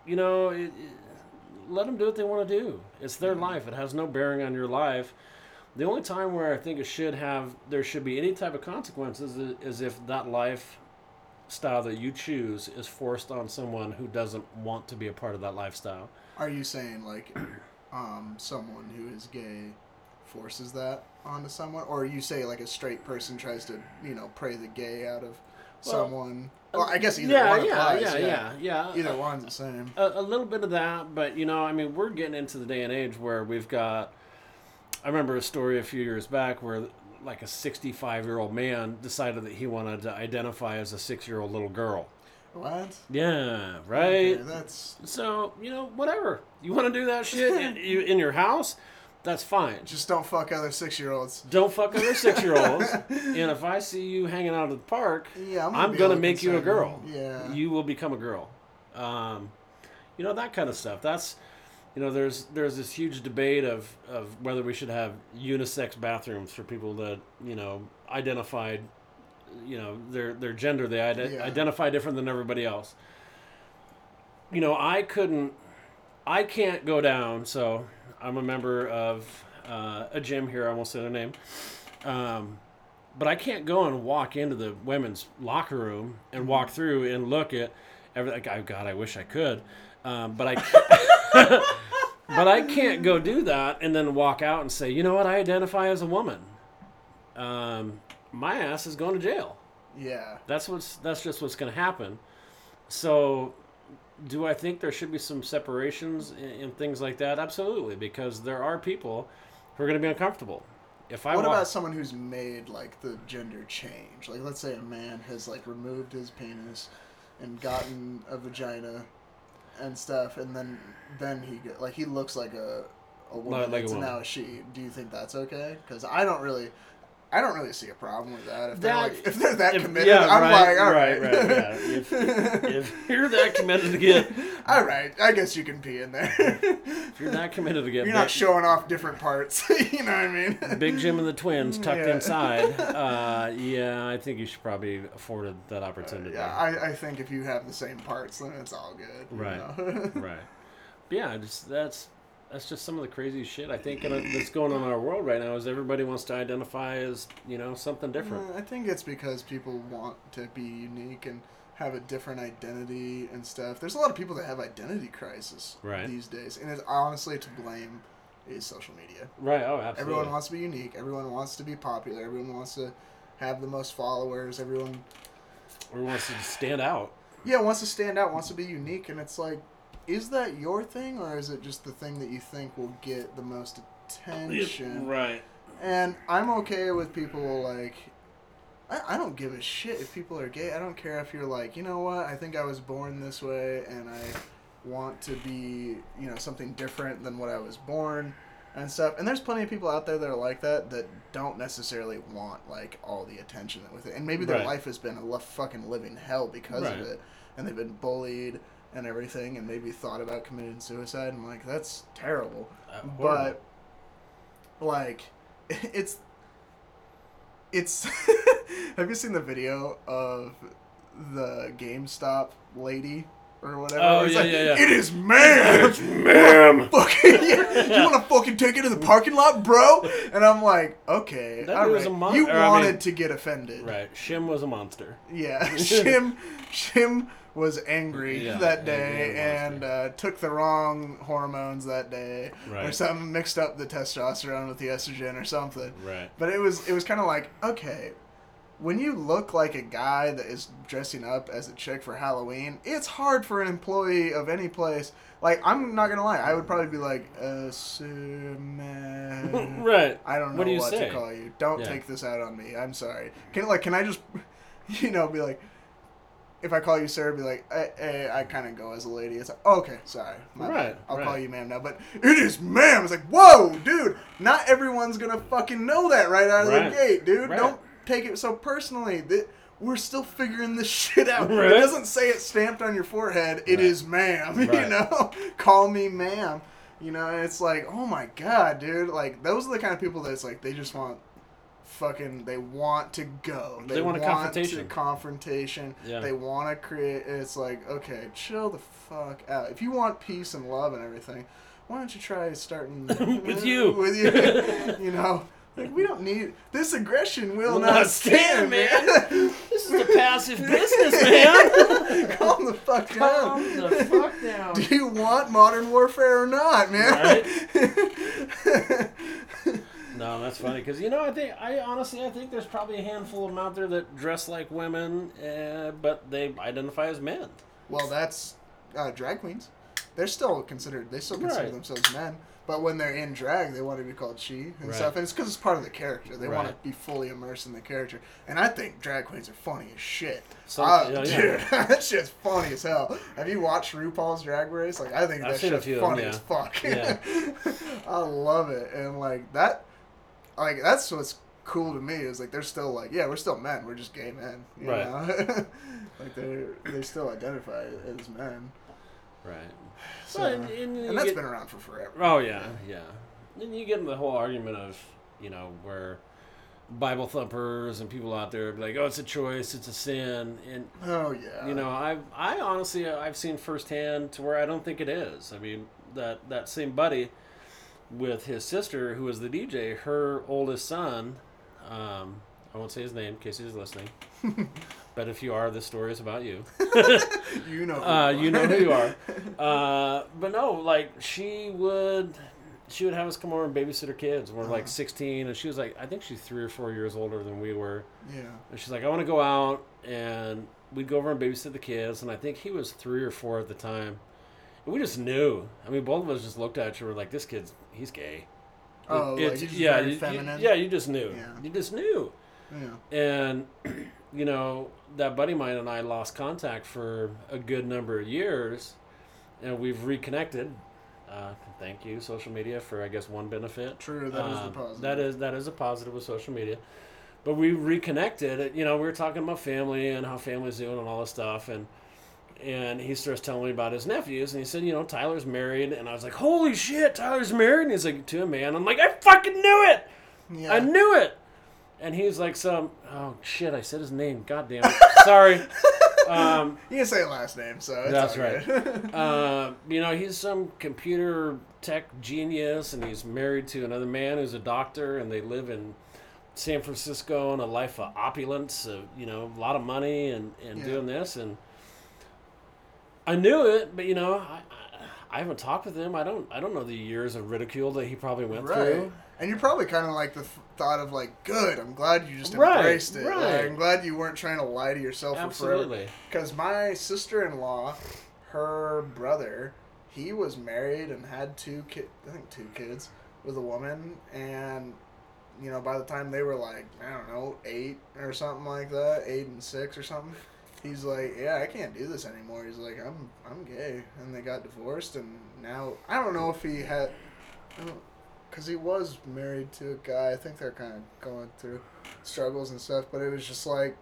you know it, it- let them do what they want to do. It's their life. It has no bearing on your life. The only time where I think it should have there should be any type of consequences is, is if that lifestyle that you choose is forced on someone who doesn't want to be a part of that lifestyle.
Are you saying like [CLEARS THROAT] um, someone who is gay forces that onto someone, or you say like a straight person tries to you know pray the gay out of
Well,
someone? Well, I guess either
yeah,
one
yeah,
applies.
yeah, yeah, yeah. yeah.
Uh, either one's the same.
a, a little bit of that, but you know, I mean, we're getting into the day and age where we've got. I remember a story a few years back where, like, a 65 year old man decided that he wanted to identify as a six year old little girl.
What?
Yeah, right.
Okay, that's
So you know, whatever you want to do that shit in, [LAUGHS] in your house, that's fine.
just don't fuck other six-year-olds.
Don't fuck other six year olds. [LAUGHS] and if I see you hanging out at the park,
Yeah, I'm gonna,
I'm gonna make you a girl.
Yeah.
you will become a girl. Um, you know that kind of stuff. That's you know there's there's this huge debate of of whether we should have unisex bathrooms for people that you know identified you know their their gender they ide-
Yeah.
identify different than everybody else. You know I couldn't I can't go down so I'm a member of uh, a gym here I won't say their name Um, but I can't go and walk into the women's locker room and walk through and look at everything. Oh God, I wish I could, um, but I. Can't, [LAUGHS] [LAUGHS] but I can't go do that and then walk out and say, you know what, I identify as a woman. Um, my ass is going to jail.
Yeah.
That's what's that's just what's going to happen. So, do I think there should be some separations and, and things like that? Absolutely, because there are people who are going to be uncomfortable. If I
what
walk,
about someone who's made like the gender change? Like, let's say a man has like removed his penis and gotten a vagina and stuff, and then then he get, like he looks like a a woman,
like a
it's
woman.
now a she. Do you think that's okay? Because I don't really. I don't really see a problem with that. If they're
That-
like, if they're that
if-
committed,
yeah,
I'm
right,
like, all
right,
right,
right, yeah. [LAUGHS] If- if you're that committed to get, [LAUGHS]
all right, I guess you can pee in there.
if you're that committed to get, [LAUGHS]
You're not showing off different parts. you know what I mean?
Big Jim and the twins tucked
Yeah.
inside. Uh, yeah, I think you should probably afforded that opportunity.
Yeah, I, I think if you have the same parts, then it's all good. you
Right.
know?
right. Yeah, just that's that's just some of the crazy shit I think in- that's going on in our world right now. Is everybody wants to identify as you know something different.
Uh, I think it's because people want to be unique and have a different identity and stuff. There's a lot of people that have identity crisis
Right.
these days, and it's honestly to blame is social media.
Right. Oh, absolutely.
Everyone wants to be unique. Everyone wants to be popular. Everyone wants to have the most followers. Everyone,
or wants to stand out.
yeah, wants to stand out. Wants to be unique, and it's like, is that your thing, or is it just the thing that you think will get the most attention?
Right.
And I'm okay with people like. I, I don't give a shit if people are gay. I don't care if you're like, you know what? I think I was born this way, and I want to be, you know, something different than what I was born, and stuff. And there's plenty of people out there that are like that that don't necessarily want like all the attention that with it. And maybe their
Right.
life has been a fucking living hell because
Right.
of it, and they've been bullied and everything, and maybe thought about committing suicide. I'm like, that's terrible
Uh,
but like [LAUGHS] it's it's [LAUGHS] have you seen the video of the GameStop lady or whatever?
Oh,
It's
yeah,
like,
yeah, yeah.
It is man.
ma'am. [LAUGHS]
Fucking, yeah, you want to fucking take it to the parking lot, bro? And I'm like, okay,
That
all
was
right.
a mon-
you
or, I
wanted
mean-
to get offended,
Right. Shim was a monster.
yeah, Shim, Shim was angry
Yeah,
that day
and
uh, took the wrong hormones that day, or
Right.
something mixed up the testosterone with the estrogen or something.
Right.
But it was it was kind of like okay, when you look like a guy that is dressing up as a chick for Halloween, it's hard for an employee of any place. Like I'm not gonna lie, I would probably be like, uh, [LAUGHS] man.
right.
I don't know
What do you
what to call you. Don't
Yeah.
take this out on me. I'm sorry. Can like can I just, [LAUGHS] you know, be like, if I call you sir, be like, hey, hey I kind of go as a lady. It's like, okay, sorry, my bad.
Right,
I'll
right.
call you ma'am now. But it is ma'am. It's like, whoa, dude. Not everyone's gonna fucking know that right out of
Right.
the gate, dude.
Right.
Don't take it so personally. That we're still figuring this [LAUGHS] shit out.
Right.
It doesn't say it stamped on your forehead. It
Right.
is ma'am. [LAUGHS] You know, call me ma'am. You know, and it's like, oh my god, dude. Like those are the kind of people that it's like they just want fucking they want to go.
They want a confrontation.
To confrontation.
Yeah.
They want to create it's like, okay, chill the fuck out. If you want peace and love and everything, why don't you try starting [LAUGHS] [LAUGHS]
With you.
With [LAUGHS] you. you know. Like we don't need this aggression will,
Will
not,
not
stand,
stand,
man.
This is a passive business, man.
Calm the fuck down.
Calm the fuck down.
Do you want modern warfare or not, man?
No, that's funny because you know I think I honestly I think there's probably a handful of them out there that dress like women, uh, but they identify as men.
well, that's uh, drag queens. They're still considered. They still consider
Right.
themselves men, but when they're in drag, they want to be called she and
Right.
stuff. And it's because it's part of the character. They want to be fully immersed in the character. And I think drag queens are funny as shit.
So-
Uh,
yeah,
dude,
yeah. [LAUGHS]
that shit's funny as hell. Have you watched RuPaul's Drag Race? Like, I think
I've
that shit's
of them,
funny
yeah.
as fuck.
Yeah. [LAUGHS]
I love it, and like that, like that's what's cool to me is like they're still like, yeah, we're still men. We're just gay men. You
Right.
Know? [LAUGHS] like they they still identify as men.
Right.
So,
Well, and- and you
and that's
get-
been around for forever.
Oh yeah, yeah. Then you get in the whole argument of you know where Bible thumpers and people out there be like, oh, it's a choice, it's a sin, and
Oh yeah.
you know, I I honestly I've seen firsthand to where I don't think it is. I mean that that same buddy with his sister who was the DJ, her oldest son Um, I won't say his name in case he's listening. [LAUGHS] but if you are, this story is about you. [LAUGHS]
You know. who
Uh,
you
you know who you are. [LAUGHS] Uh, but no, like she would, she would have us come over and babysit her kids. We're like
Uh-huh.
16, and she was like, I think she's three or four years older than we were.
Yeah.
And she's like, I want to go out, and we'd go over and babysit the kids. And I think he was three or four at the time. And we just knew. I mean, both of us just looked at each other like, this kid's he's gay.
Oh, like,
It's-
he's
yeah,
very
you- yeah, you just knew.
Yeah.
You just knew.
Yeah.
And, [CLEARS THROAT] you know, that buddy of mine and I lost contact for a good number of years, and we've reconnected. Uh, thank you, social media, for I guess one benefit.
True. That is the
Um,
positive.
That is that is a positive with social media. But we reconnected. You know, we were talking about family and how family's doing and all this stuff, and and he starts telling me about his nephews, and he said, you know, Tyler's married, and I was like, holy shit, Tyler's married, and he's like, to a man. I'm like, I fucking knew it.
Yeah.
I knew it. And he's like, some, oh shit, I said his name. God damn it. [LAUGHS] Sorry. Um,
You can say last name, so it's
That's right. uh, [LAUGHS] you know, he's some computer tech genius, and he's married to another man who's a doctor, and they live in San Francisco in a life of opulence, of, you know, a lot of money, and, and
Yeah.
doing this. And I knew it, but you know, I, I, haven't talked with him. I don't, I don't know the years of ridicule that he probably went
right.
through.
And you're probably kind of like the th- thought of like, good. I'm glad you just
Right,
embraced it.
right.
Like, I'm glad you weren't trying to lie to yourself for forever.
Absolutely.
Because my sister-in-law, her brother, he was married and had two kid, I think two kids with a woman, and you know by the time they were like I don't know eight or something like that, eight and six or something, he's like, yeah, I can't do this anymore. He's like, I'm I'm gay, and they got divorced, and now I don't know if he had, because he was married to a guy. I think they're kind of going through struggles and stuff, but it was just like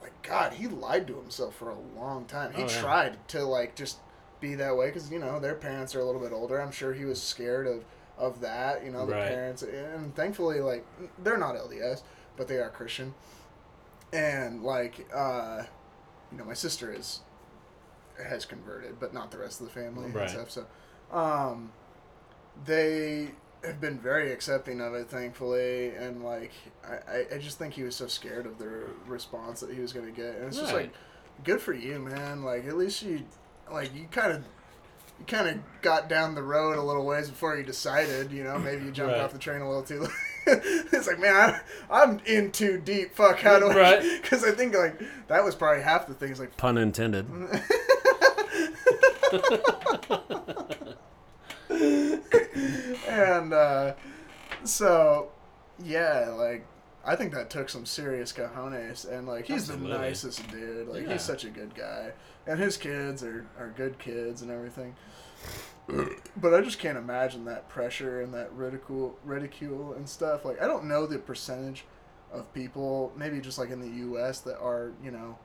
like God, he lied to himself for a long time. He
Oh, yeah.
tried to like just be that way because you know their parents are a little bit older. I'm sure he was scared of of that. You know the
Right.
parents, and thankfully like they're not LDS, but they are Christian, and like uh, you know my sister is has converted, but not the rest of the family
Right.
and stuff. So um, they have been very accepting of it, thankfully, and like I, I- just think he was so scared of the response that he was gonna get, and it's just like, good for you, man. Like at least you, like you kind of. You kind of got down the road a little ways before you decided, you know, maybe you jumped
Right.
off the train a little too [LAUGHS] late. [LAUGHS] it's like, man, I, I'm in too deep. Fuck, how do I?
Right. [LAUGHS]
Because I think, like, that was probably half the things. Like,
Pun intended. [LAUGHS]
and uh, so yeah, like I think that took some serious cojones, and like he's
Absolutely.
the nicest dude. Like
Yeah.
he's such a good guy, and his kids are are good kids and everything. But I just can't imagine that pressure and that ridicule, ridicule and stuff. Like I don't know the percentage of people, maybe just like in the U.S. that are you know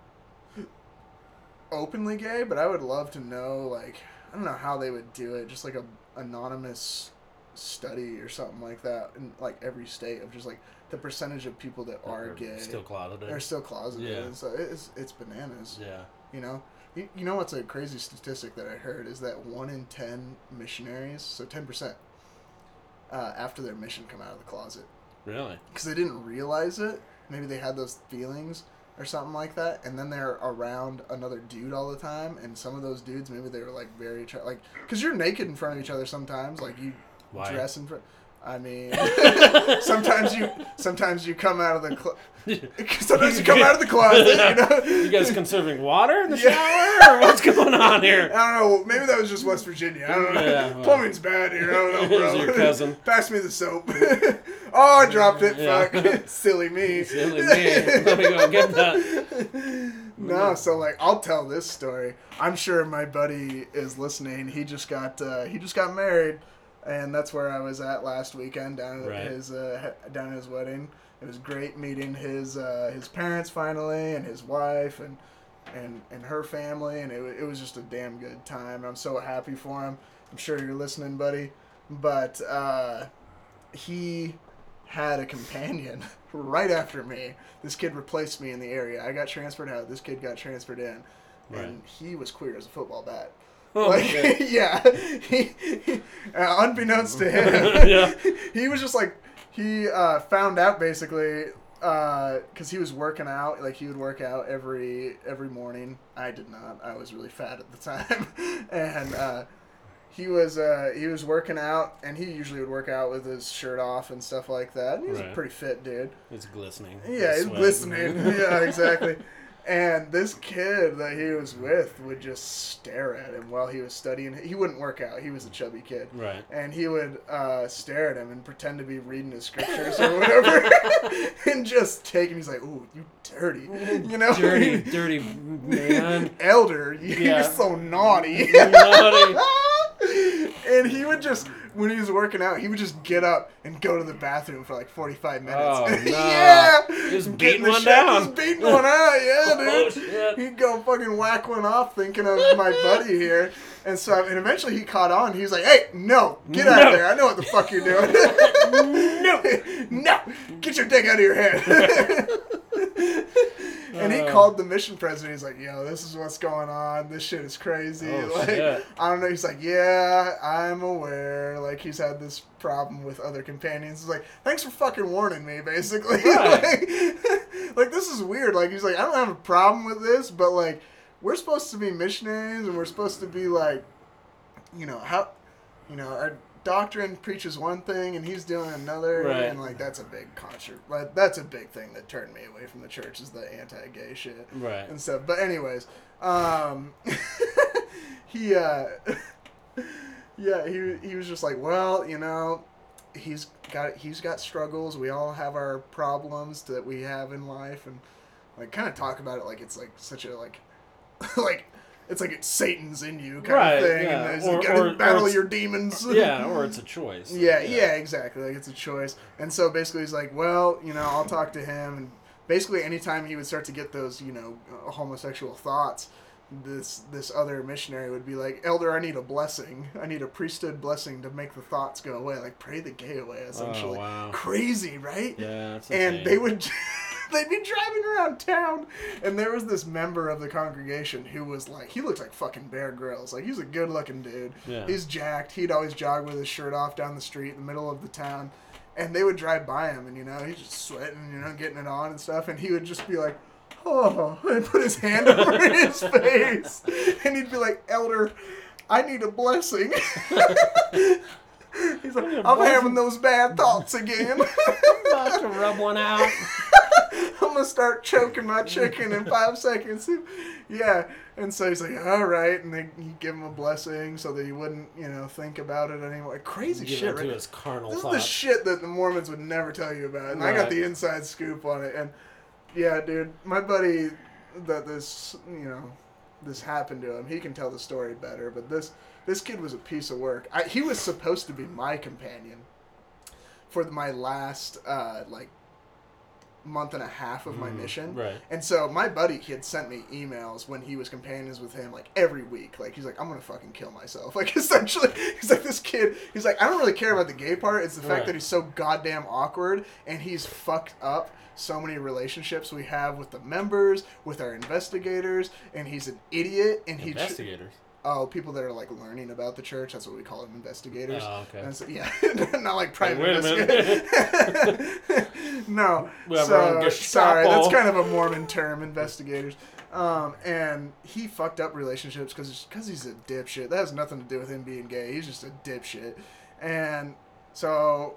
openly gay, but I would love to know like I don't know how they would do it, just like a anonymous study or something like that in like every state of just like the percentage of people that are
Or
gay
Still closeted.
They're still closeted.
Yeah.
So it's it's bananas.
yeah.
You know, you, you know what's a crazy statistic that I heard is that one in ten missionaries, so ten percent, uh, after their mission come out of the closet
Really?
because they didn't realize it. Maybe they had those feelings or something like that, and then they're around another dude all the time. And some of those dudes, maybe they were like very attra- like because you're naked in front of each other sometimes. Like you
Why?
dress in front. I mean, [LAUGHS] sometimes you sometimes you come out of the clo- [LAUGHS] sometimes you come out of the closet. You know,
You guys conserving water in the
Yeah.
shower, or what's going on here?
I don't know. Maybe that was just West Virginia. I don't know.
Yeah, well.
Plumbing's bad here. I don't know, [LAUGHS] bro.
your cousin.
Pass me the soap. oh, I dropped it.
Yeah.
Fuck. Silly me.
Silly me. Let me go get that.
No, so like I'll tell this story. I'm sure my buddy is listening. He just got uh, he just got married, and that's where I was at last weekend down at
Right.
his uh, down at his wedding. It was great meeting his uh, his parents finally, and his wife, and and and her family, and it, it was just a damn good time. I'm so happy for him. I'm sure you're listening, buddy. But uh, he had a companion [LAUGHS] right after me. This kid replaced me in the area. I got transferred out. This kid got transferred in,
Right.
and he was queer as a football bat. [LAUGHS]
Oh,
like,
okay. [LAUGHS]
yeah, he, he- [LAUGHS] uh, unbeknownst to him,
Yeah.
he was just like he uh, found out basically because he was working out. Like he would work out every every morning. I did not. I was really fat at the time, and uh, he was uh, he was working out, and he usually would work out with his shirt off and stuff like that. And he was a pretty fit dude.
It's glistening.
Yeah, he's glistening. yeah, exactly. And this kid that he was with would just stare at him while he was studying. He wouldn't work out. He was a chubby kid.
Right.
And he would uh, stare at him and pretend to be reading his scriptures or whatever, [LAUGHS] and just take him. He's like, "Ooh, you dirty," you know,
Dirty, [LAUGHS] dirty man.
elder. You're
Yeah.
so naughty.
Naughty. [LAUGHS]
and he would just, when he was working out, he would just get up and go to the bathroom for like 45 minutes.
Oh, [LAUGHS] no.
yeah!
Just beating one
shit-
down.
Just beating one out, [LAUGHS] yeah, oh, dude.
Oh.
He'd go fucking whack one off thinking of my buddy here. And so, and eventually he caught on. He was like, hey, no, get out of there. I know what the fuck you're doing. [LAUGHS] no, no, get your dick out of your head. And he
Uh.
called the mission president. He's like, yo, this is what's going on. This shit is crazy.
Oh, [LAUGHS]
like,
shit.
I don't know. He's like, yeah, I'm aware. Like, he's had this problem with other companions. He's like, thanks for fucking warning me, [LAUGHS] basically. [LAUGHS]
Right.
like, like, this is weird. Like, he's like, I don't have a problem with this, but like, we're supposed to be missionaries, and we're supposed to be like, you know, how, you know, our doctrine preaches one thing, and he's doing another,
Right.
and like, that's a big concert. Like, that's a big thing that turned me away from the church is the anti-gay shit
Right.
and stuff. But anyways, um, [LAUGHS] he, uh, [LAUGHS] yeah, he he was just like, well, you know, he's got he's got struggles. We all have our problems that we have in life, and like kind of talk about it like it's like such a like, [LAUGHS] like. It's like it's Satan's in you kind
Right,
of thing,
yeah.
and
Or-
like, gotta
or- or
battle
it's-
your demons. [LAUGHS]
Yeah, or it's a choice.
Yeah, yeah, exactly. Like it's a choice. And so basically, he's like, well, you know, I'll talk to him. And basically, anytime he would start to get those, you know, uh, homosexual thoughts, this this other missionary would be like, Elder, I need a blessing. I need a priesthood blessing to make the thoughts go away. Like pray the gay away, essentially.
Oh, wow.
Crazy, right?
Yeah, that's
and they would [LAUGHS] [LAUGHS] they'd be driving around town. And there was this member of the congregation who was like he looked like fucking bear grylls. Like he's a good looking dude.
Yeah.
he's jacked. He'd always jog with his shirt off down the street in the middle of the town. And they would drive by him and you know he's just sweating you know getting it on and stuff. And he would just be like oh [LAUGHS] and put his hand over [LAUGHS] his face. And he'd be like elder i need a blessing [LAUGHS] He's like, I'm having those bad thoughts again. [LAUGHS]
I'm about to rub one out. [LAUGHS]
I'm gonna start choking my chicken in five seconds. Yeah, and so he's like, all right, and they he give him a blessing so that he wouldn't, you know, think about it anymore. Crazy
Give
shit,
it
right?
his carnal
This is the shit that the Mormons would never tell you about, and I got the inside scoop on it. And yeah, dude, my buddy that this, you know, this happened to him. He can tell the story better, but this this kid was a piece of work. I, he was supposed to be my companion for my last uh, like month and a half of my
Mhm,
mission.
right.
And so my buddy he had sent me emails when he was companions with him like every week. Like he's like, I'm gonna fucking kill myself. [LAUGHS] Like essentially he's like this kid he's like, I don't really care about the gay part, it's the fact that he's so goddamn awkward and he's fucked up so many relationships we have with the members, with our investigators, and he's an idiot and he ch-
Investigators.
Oh, people that are like learning about the church, that's what we call them investigators.
Oh, okay.
And so, yeah, [LAUGHS] not like private
wait
investigators. [LAUGHS] no. [LAUGHS] So, sorry, that's kind of a Mormon term, investigators. Um, and he fucked up relationships because because he's a dipshit. That has nothing to do with him being gay. He's just a dipshit. And so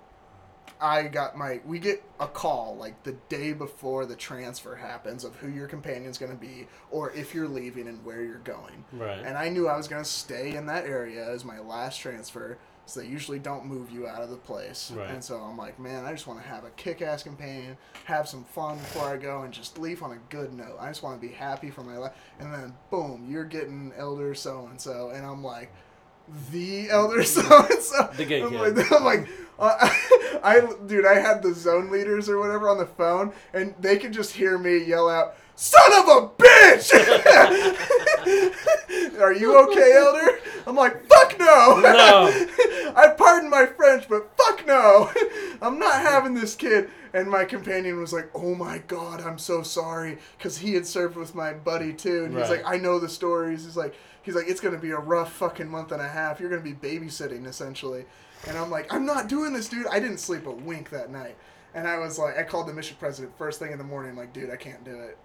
I got my we get a call like the day before the transfer happens of who your companion's going to be or if you're leaving and where you're going.
Right.
And I knew I was going to stay in that area as my last transfer. So they usually don't move you out of the place.
Right.
And so I'm like, man, I just want to have a kick ass companion, have some fun before I go, and just leave on a good note. I just want to be happy for my life. And then, boom, you're getting elder so and so. And I'm like, the elder [LAUGHS] so and so.
The gay
I'm
kid.
like, I'm like uh, [LAUGHS] I, dude, I had the zone leaders or whatever on the phone, and they could just hear me yell out, "Son of a bitch!" [LAUGHS] Are you okay, Elder? I'm like, fuck no.
No.
I pardon my French, but fuck no, I'm not having this kid. And my companion was like, "Oh my god, I'm so sorry," because he had served with my buddy too, and he's
Right.
like, "I know the stories." He's like, "He's like, it's gonna be a rough fucking month and a half. You're gonna be babysitting essentially." And I'm like, "I'm not doing this, dude. I didn't sleep a wink that night." And I was like, I called the mission president first thing in the morning, I'm like, dude, I can't do it.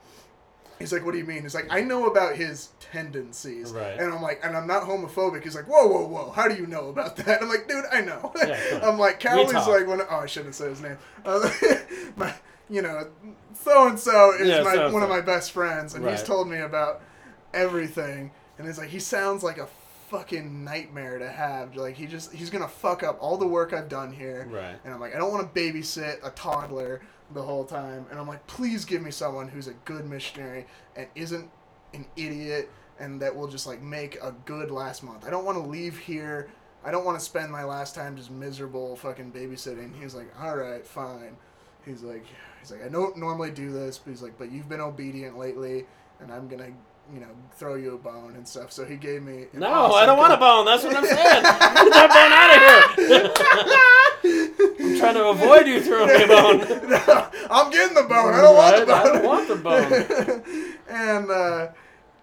He's like, what do you mean? He's like, I know about his tendencies.
Right.
And I'm like, and I'm not homophobic. He's like, whoa, whoa, whoa. How do you know about that? I'm like, dude, I know.
Yeah. [LAUGHS]
I'm like, Cowley's like, when, oh, I shouldn't say his name. Uh, [LAUGHS] my, you know, so and so is
Yeah,
my
so-and-so.
one of my best friends, and he's told me about everything. And he's like, he sounds like a fucking nightmare to have. Like he just, he's gonna fuck up all the work I've done here.
Right.
And I'm like, I don't want to babysit a toddler the whole time. And I'm like, please give me someone who's a good missionary and isn't an idiot and that will just like make a good last month. I don't want to leave here. I don't want to spend my last time just miserable fucking babysitting. He's like, all right, fine. He's like, he's like, I don't normally do this, but he's like, but you've been obedient lately, and I'm gonna, you know, throw you a bone and stuff. So he gave me. an
No,
awesome
I don't want a bone. That's what I'm [LAUGHS] saying. Get that bone out of here. I'm trying to avoid you throwing me a bone. [LAUGHS]
no, I'm getting the bone. I don't want the bone.
I don't want the bone. [LAUGHS]
and uh,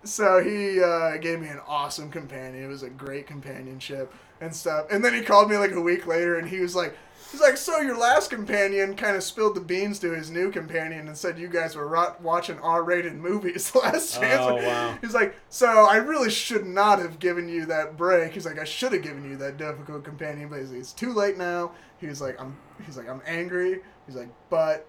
so he uh, gave me an awesome companion. It was a great companionship and stuff. And then he called me like a week later, and he was like, he's like, so your last companion kind of spilled the beans to his new companion and said you guys were rot- watching R-rated movies [LAUGHS] last chance.
Oh, wow.
He's like, so I really should not have given you that break. He's like, I should have given you that difficult companion, but he's, it's too late now. He's like, I'm. He's like, I'm angry. He's like, but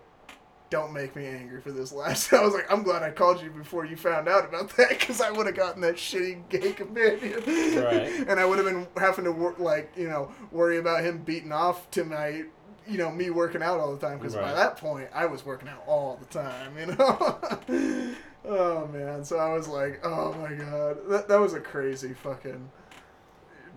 don't make me angry for this last. [LAUGHS] I was like, I'm glad I called you before you found out about [LAUGHS] that because I would have gotten that shitty gay companion.
Right. [LAUGHS]
and I would have been having to work, like, you know, worry about him beating off to my, you know, me working out all the time because by that point I was working out all the time, you know. oh man, so I was like, oh my god, that that was a crazy fucking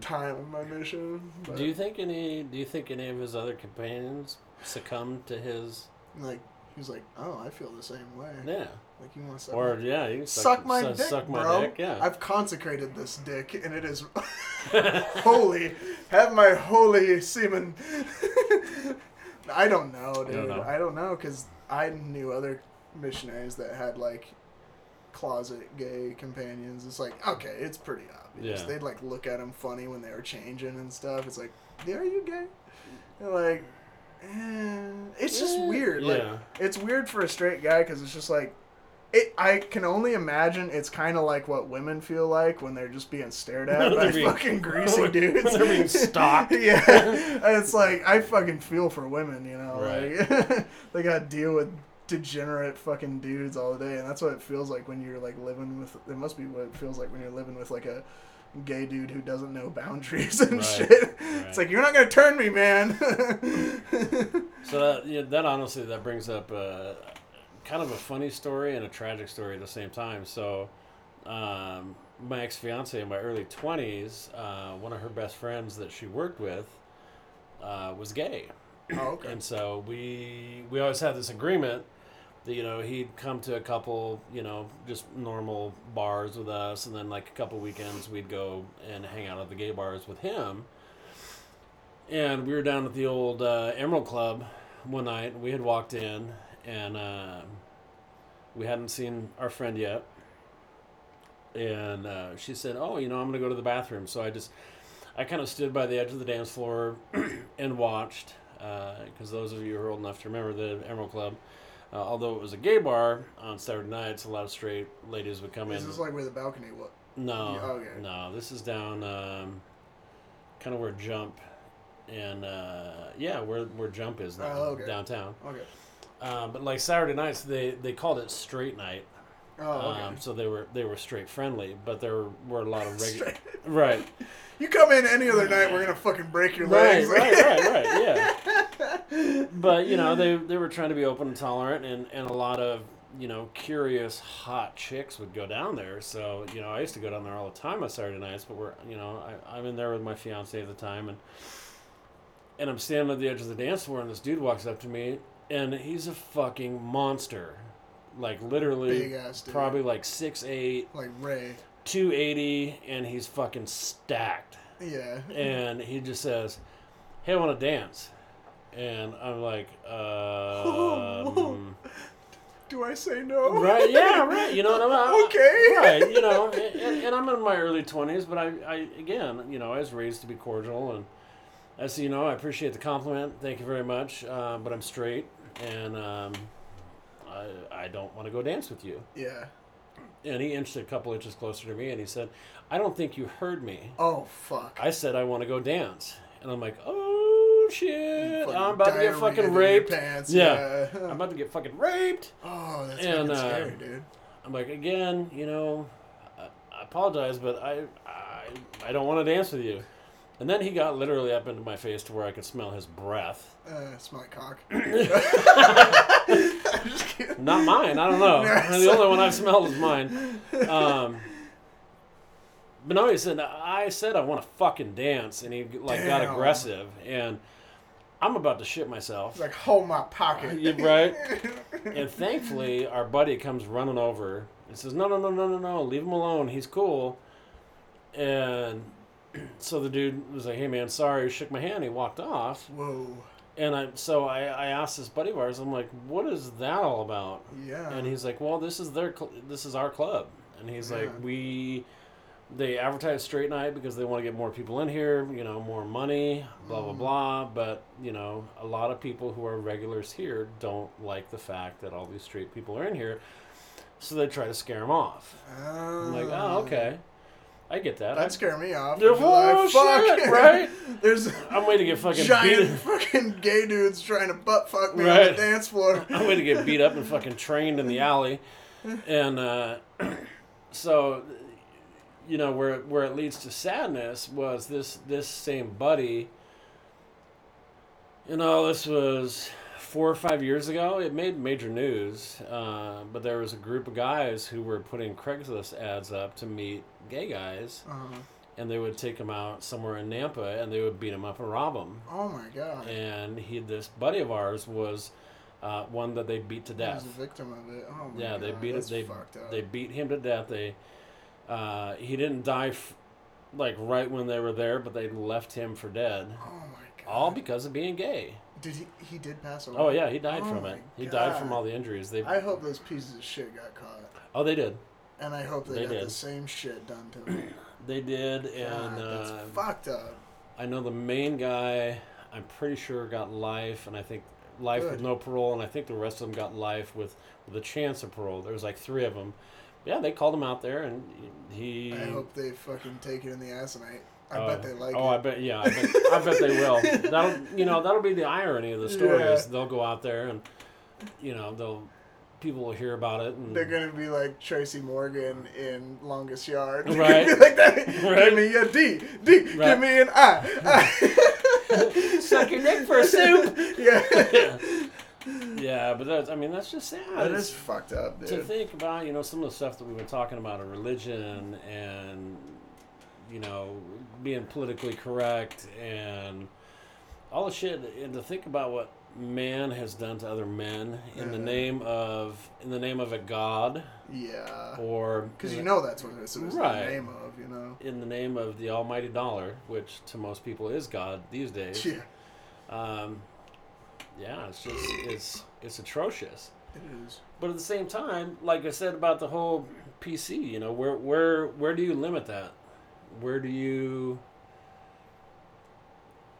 time of my mission. But,
Do you think any? Do you think any of his other companions succumbed to his?
like? He was like, "Oh, I feel the same way.
Yeah.
Like you want to suck
Or
my,
yeah, you can
suck, my
su-
dick,
suck my
bro.
dick. Yeah.
I've consecrated this dick, and it is [LAUGHS] holy. Have my holy semen. [LAUGHS] I don't know, dude. I don't
know.
because I knew other missionaries that had like closet gay companions. It's like okay, it's pretty obvious.
Yeah.
They'd like look at them funny when they were changing and stuff. It's like, yeah, are you gay? They're like, eh. it's just
Eh,
weird. Like
yeah.
it's weird for a straight guy because it's just like it. I can only imagine it's kind of like what women feel like when they're just being stared at [LAUGHS] by
being-
fucking [LAUGHS] greasy
when
dudes.
they're being [LAUGHS] stalked.
yeah, it's like I fucking feel for women. You know,
Right.
like they got to deal with degenerate fucking dudes all day, and that's what it feels like when you're like living with. It must be what it feels like when you're living with like a gay dude who doesn't know boundaries and
Right,
shit. [LAUGHS]
right.
It's like you're not gonna turn me, man. [LAUGHS]
So that, yeah, that honestly that brings up uh, kind of a funny story and a tragic story at the same time. So um, my ex fiance in my early twenties, uh, one of her best friends that she worked with uh, was gay,
oh, okay.
and so we we always had this agreement you know he'd come to a couple you know just normal bars with us, and then like a couple weekends we'd go and hang out at the gay bars with him. And we were down at the old uh, Emerald Club one night. We had walked in, and uh, we hadn't seen our friend yet. And uh, she said, "Oh, you know, I'm gonna go to the bathroom." So I just, I kind of stood by the edge of the dance floor [CLEARS THROAT] and watched, because those of you who are old enough to remember the Emerald Club, uh, although it was a gay bar on Saturday nights, a lot of straight ladies would come in.
this is like where the balcony was?
No,
Yeah, okay.
no. This is down, um, kind of where Jump, and uh, yeah, where where Jump is now,
Oh, okay.
downtown.
Okay.
Uh, but like Saturday nights, they they called it straight night.
Oh, okay.
Um, so they were they were straight friendly, but there were a lot of [LAUGHS] regular. Right,
You come in any other night, we're gonna fucking break your
right,
legs.
right, right, right. Yeah. [LAUGHS] But you know they they were trying to be open and tolerant, and and a lot of you know curious hot chicks would go down there. So you know I used to go down there all the time on Saturday nights. But we're you know I, I'm in there with my fiance at the time, and and I'm standing at the edge of the dance floor, and this dude walks up to me, and he's a fucking monster, like literally
Big ass dude.
probably like six eight,
Like Ray.
two eighty, and he's fucking stacked
Yeah.
and he just says, "Hey, I want to dance," and I'm like, [LAUGHS] um,
Do I say no?
right, yeah, [LAUGHS] right. You know what I mean?
Okay.
right. You know, [LAUGHS] and, and I'm in my early twenties, but I, I, again, you know, I was raised to be cordial, and as you know, I appreciate the compliment. Thank you very much. Uh, but I'm straight, and um, I, I don't want to go dance with you.
Yeah.
And he inched a couple inches closer to me, and he said, "I don't think you heard me.
Oh fuck.
I said I want to go dance." And I'm like, "Oh shit!
Fucking
I'm about to get fucking raped.
Pants.
Yeah.
Yeah.
I'm about to get fucking raped." [LAUGHS]
oh, that's
And,
fucking
uh,
scary, dude.
I'm like, again, you know, I, I apologize, but I, I, I don't want to dance with you. And then he got literally up into my face to where I could smell his breath.
Uh, it's my cock. [LAUGHS] [LAUGHS] I'm just kidding.
Not mine. I don't know.
No,
the only one I've smelled is mine. Um, but no, he said, I said I want to fucking dance, and he like got aggressive, and I'm about to shit myself.
It's like hold my pocket.
Yeah, right. [LAUGHS] And thankfully, our buddy comes running over and says, "No, no, no, no, no, no! Leave him alone. He's cool." And [CLEARS THROAT] so the dude was like, "Hey, man, sorry." Shook my hand. He walked off.
Whoa.
And I so I, I asked this buddy of ours. I'm like, "What is that all about?"
Yeah.
And he's like, "Well, this is their cl- this is our club." And he's like, "We." They advertise straight night because they want to get more people in here, you know, more money, blah blah
Mm.
blah. But you know, a lot of people who are regulars here don't like the fact that all these straight people are in here, so they try to scare them off. I'm like, oh, okay, I get that.
That'd
I,
scare me off.
Yeah,
like,
whoa, shit, right? [LAUGHS]
There's
I'm waiting to get fucking
giant
beat.
fucking gay dudes trying to butt fuck me on the dance floor. [LAUGHS]
I'm waiting to get beat up and fucking trained in the [LAUGHS] alley, and uh, [CLEARS THROAT] so you know where where it leads to sadness was this this same buddy. You know, this was four or five years ago. It made major news, uh, but there was a group of guys who were putting Craigslist ads up to meet gay guys,
Uh-huh.
and they would take them out somewhere in Nampa, and they would beat them up and rob them.
Oh my god.
And he, this buddy of ours, was uh, one that they beat to death.
was a victim of it. Oh my
Yeah,
god.
they beat it. They
fucked up.
they beat him to death. They uh, he didn't die f- like right when they were there, but they left him for dead,
oh my god.
all because of being gay.
Did he? He did pass away.
Oh yeah, he died
Oh
from it. He died from all the injuries. They
I hope those pieces of shit got caught,
oh they did,
and I hope they,
They
got
did.
the same shit done to them. [CLEARS THROAT]
they did, and
God, that's
uh,
fucked up.
I know the main guy. I'm pretty sure got life, and I think life with no parole, and I think the rest of them got life with with a chance of parole. There was like three of them. Yeah, they called him out there, and he.
I hope they fucking take it in the ass, and I, I
Oh,
bet they like
oh,
it.
I bet. Yeah, I bet, I bet they will. [LAUGHS] That'll, you know, that'll be the irony of the story
Yeah.
is they'll go out there and, you know, they'll people will hear about it and
They're gonna be like Tracy Morgan in Longest Yard.
Right. [LAUGHS]
like that. [LAUGHS]
Right.
Give me a D. D.
Right.
Give me an I.
suck your dick for a soup.
yeah.
yeah. But that's. I mean, that's just sad.
That is fucked up, dude.
to think about, you know, some of the stuff that we've been talking about in religion and, you know, being politically correct and all the shit, and to think about what man has done to other men in the name of in the name of a god
Yeah.
or
Because you know that's what this is
Right.
the name of, you know.
in the name of the almighty dollar, which to most people is God these days.
Yeah,
Um, yeah, it's just it's it's atrocious.
it is.
But at the same time, like I said about the whole PC, you know, where where where do you limit that? Where do you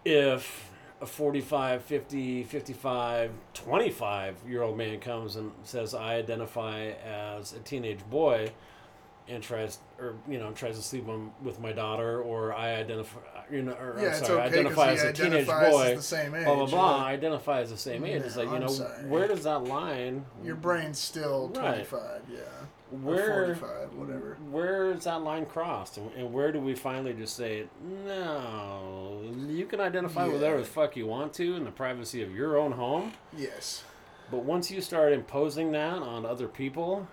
if a 45, 50, 55, 25 year old man comes and says I identify as a teenage boy and tries or you know tries to sleep on, with my daughter or I identify you know or
Yeah,
I'm sorry,
okay
identify as a teenage boy
the same age.
blah blah blah
yeah.
identify as the same age. It's like you
I'm
know
sorry.
where does that line?
Your brain's still
Right.
25, yeah.
Where
or 45, whatever.
Where is that line crossed, and, and where do we finally just say no? You can identify with whatever the fuck you want to in the privacy of your own home,
Yes.
but once you start imposing that on other people,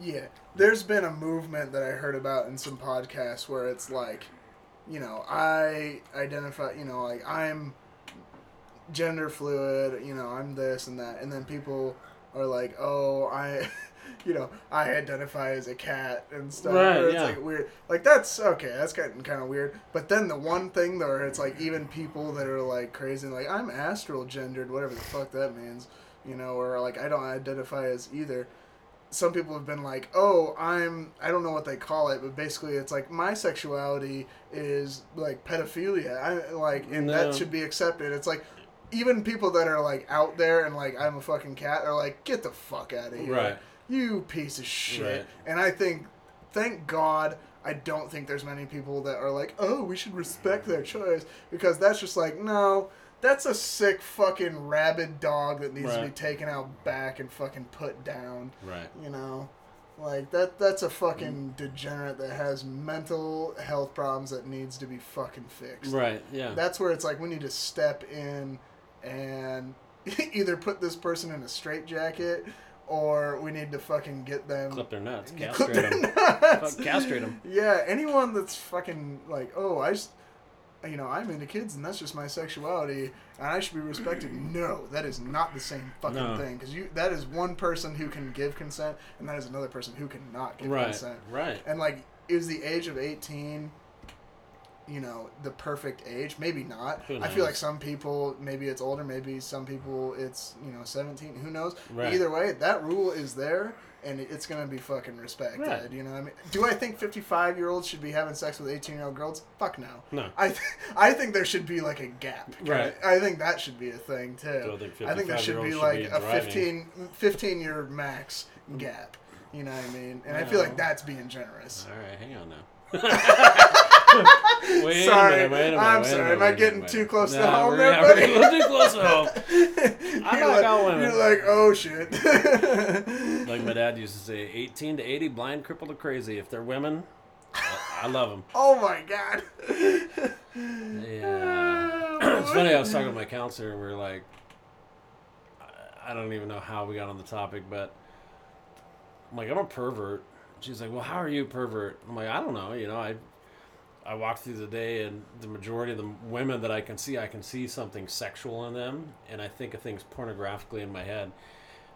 Yeah. There's been a movement that I heard about in some podcasts where it's like, you know, I identify, you know, like I'm gender fluid, you know, I'm this and that. And then people are like, oh, I. [LAUGHS] you know, I identify as a cat and stuff.
Right,
it's
yeah.
like weird. Like that's okay. That's getting kind of weird. But then the one thing though, where it's like even people that are like crazy, like I'm astral gendered, whatever the fuck that means, you know, or like I don't identify as either. Some people have been like, "Oh, I'm I don't know what they call it, but basically it's like my sexuality is like pedophilia. I like and
No.
that should be accepted." It's like even people that are like out there and like I'm a fucking cat are like, "Get the fuck out of here."
Right.
You piece of shit.
Right.
And I think thank God I don't think there's many people that are like, "Oh, we should respect their choice," because that's just like, no, that's a sick fucking rabid dog that needs to be taken out back and fucking put down.
Right.
You know, like that. That's a fucking mm. degenerate that has mental health problems that needs to be fucking fixed.
Right. Yeah.
That's where it's like we need to step in and [LAUGHS] either put this person in a straitjacket or we need to fucking get them
Clip their nuts. [LAUGHS]
clip
Castrate
their
them.
nuts.
Castrate 'em. [LAUGHS]
Yeah, anyone that's fucking like, oh, I just, you know, I'm into kids and that's just my sexuality and I should be respected. [CLEARS THROAT] No, that is not the same fucking
No.
thing because you that is one person who can give consent and that is another person who cannot give
Right.
consent.
Right.
And like, is the age of 18, you know, the perfect age? Maybe not. I feel like some people, maybe it's older, maybe some people it's, you know, 17. Who knows?
Right.
Either way, that rule is there and it's going to be fucking respected.
Right.
You know what I mean? Do I think 55 year olds should be having sex with 18 year old girls? Fuck no.
No.
I, th- I think there should be like a gap.
Right.
I think that should be a thing too.
Think
I think there should be
55-year-olds
like
be
a
driving.
15, 15 year max gap. You know what I mean? And I feel like that's being generous.
All right. Hang on now. [LAUGHS] [LAUGHS] [LAUGHS] wait
Sorry.
minute. Wait minute.
I'm
wait
sorry.
minute,
Am I getting too close to home [LAUGHS] there,
yeah,
buddy?
we're a little too close to home. I
you're
like women.
You're like, oh shit. [LAUGHS]
Like my dad used to say, 18 to 80, blind, crippled, or crazy. If they're women, I- love them.
oh my god.
Yeah. [CLEARS THROAT] it's funny. I was talking to my counselor, and we were like, I- I don't even know how we got on the topic, but I'm like, I'm a pervert. She's like, Well, how are you a pervert? I'm like, I don't know. You know, I I walk through the day, and the majority of the women that I can see, I can see something sexual in them, and I think of things pornographically in my head.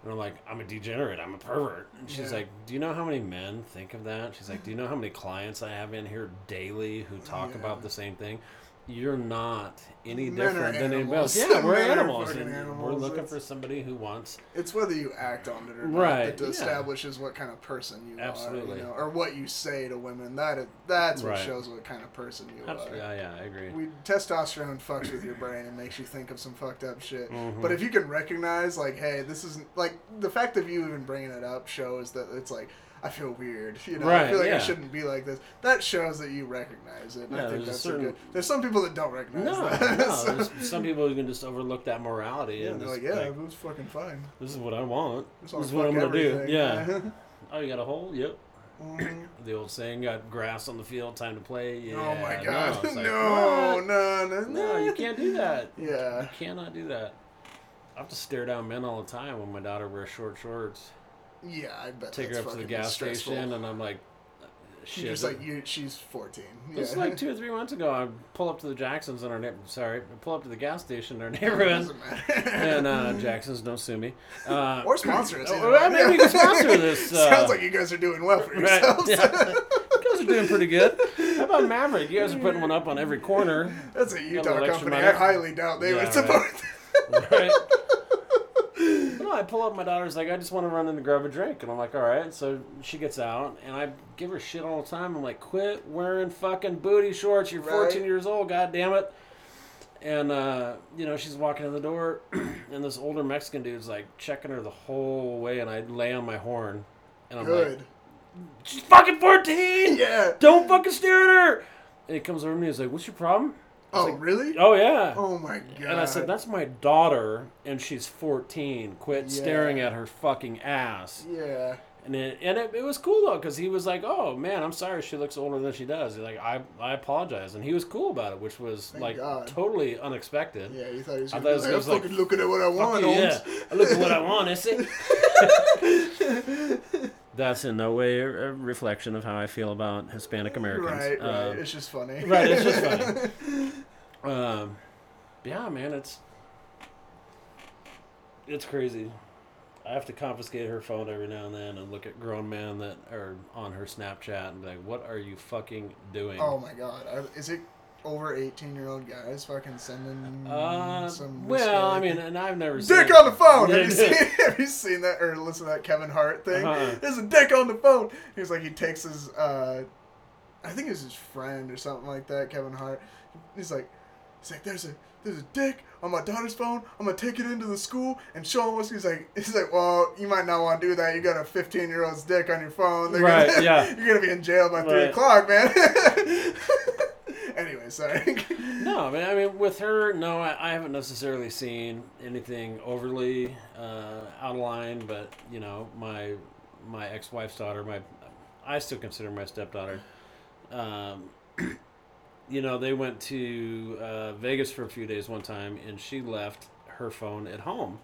And I'm like, I'm a degenerate. I'm a pervert. And she's
Yeah.
like, Do you know how many men think of that? She's like, Do you know how many clients I have in here daily who talk
Yeah.
about the same thing? You're not any
Men
different than anybody else. [LAUGHS] Yeah, we're
Men
animals. and We're looking
It's-
for somebody who wants.
It's whether you act on it or not
Right,
that
yeah.
establishes what kind of person you are,
Absolutely.
you know, or what you say to women. That is, that's what
Right.
shows what kind of person you
Absolutely.
are.
Yeah, yeah, I agree.
We testosterone fucks with your brain and makes you think of some fucked up shit.
Mhm.
But if you can recognize, like, hey, this isn't like the fact of you even bringing it up shows that it's like I feel weird. You know, I feel like I shouldn't be like this. That shows that you recognize it.
Yeah,
I think
there's
that's
certain-
good. There's some people that don't recognize
No,
that.
no. [LAUGHS]
So-
There's some people who can just overlook that morality
yeah,
and
they're like, yeah,
like,
it was fucking fine.
this is what I want. This is what I'm gonna do. Yeah. [LAUGHS] Oh, you got a hole? Yep.
Mhm.
The old saying, got grass on the field, time to play. Yeah.
oh my god.
It's [LAUGHS] like,
no, no, no,
No, you can't do that.
Yeah.
You cannot do that. I have to stare down men all the time when my daughter wears short shorts.
Yeah, I bet.
Take her up to the gas
stressful.
station, and I'm like,
She's just like you. She's 14. Yeah.
This is like [LAUGHS] two or three months ago. I pull up to the Jacksons in our neighbor. Sorry, I pull up to the gas station in our neighborhood,
Doesn't matter.
and uh, Jacksons don't sue me. Uh,
or sponsor us. [CLEARS THROAT] Either
well, maybe we can sponsor [LAUGHS] this, uh,
Sounds like you guys are doing well for [LAUGHS]
Right,
yourselves.
yeah. you guys are doing pretty good. How about Maverik? You guys are putting one up on every corner,
That's a Utah company.
money.
I highly doubt they
Yeah,
would
right.
support.
right? no, I pull up. My daughter's like, I just want to run in and grab a drink, and I'm like, all right. So she gets out, and I give her shit all the time. I'm like, quit wearing fucking booty shorts. You're 14
Right.
years old. God damn it. And uh, you know, she's walking in the door, [CLEARS THROAT] and this older Mexican dude's like checking her the whole way, and I lay on my horn, and I'm like, she's fucking 14.
Yeah.
Don't fucking stare at her. And he comes over to me. He's like, "What's your problem?"
Oh
like,
really?
"Oh yeah."
Oh my god.
And I said, "That's my daughter, and she's 14. Quit
Yeah.
staring at her fucking ass."
Yeah.
And it, and it, it was cool though, because he was like, "Oh man, I'm sorry, she looks older than she does." He's like, "I I apologize," and he was cool about it, which was
Thank
like
God.
totally unexpected.
Yeah. You thought he was
I
gonna
thought
be like,
was like,
fucking looking at what I want,
yeah. I look at what I want. Is it? [LAUGHS] [LAUGHS] That's in no way a reflection of how I feel about Hispanic Americans.
Right. Right.
Um,
it's just funny.
right, it's just funny. [LAUGHS] Um, yeah, man, it's it's crazy. I have to confiscate her phone every now and then and look at grown men that are on her Snapchat and be like, "What are you fucking doing?"
Oh my god, is it over eighteen year old guys fucking sending
Uh,
some?
well, I mean, and I've never
Dick
seen Dick
on the phone. Have you [LAUGHS] seen? [LAUGHS] Have you seen that or listen to that Kevin Hart thing?
Uh-huh.
There's a dick on the phone. He's like he takes his, uh, I think it was his friend or something like that. Kevin Hart. He's like, he's like, there's a there's a dick on my daughter's phone. I'm gonna take it into the school and show him what's. He's like, [LAUGHS] he's like, well, you might not want to do that. You got a 15 year old's dick on your phone. They're
Right,
Gonna,
yeah.
You're gonna be in jail by three o'clock, man. [LAUGHS] anyway, sorry.
No, I mean, I mean, with her, no, I, I haven't necessarily seen anything overly uh, out of line. But you know, my my ex wife's daughter, my I still consider my stepdaughter. Um, [CLEARS THROAT] you know, they went to uh, Vegas for a few days one time, and she left her phone at home.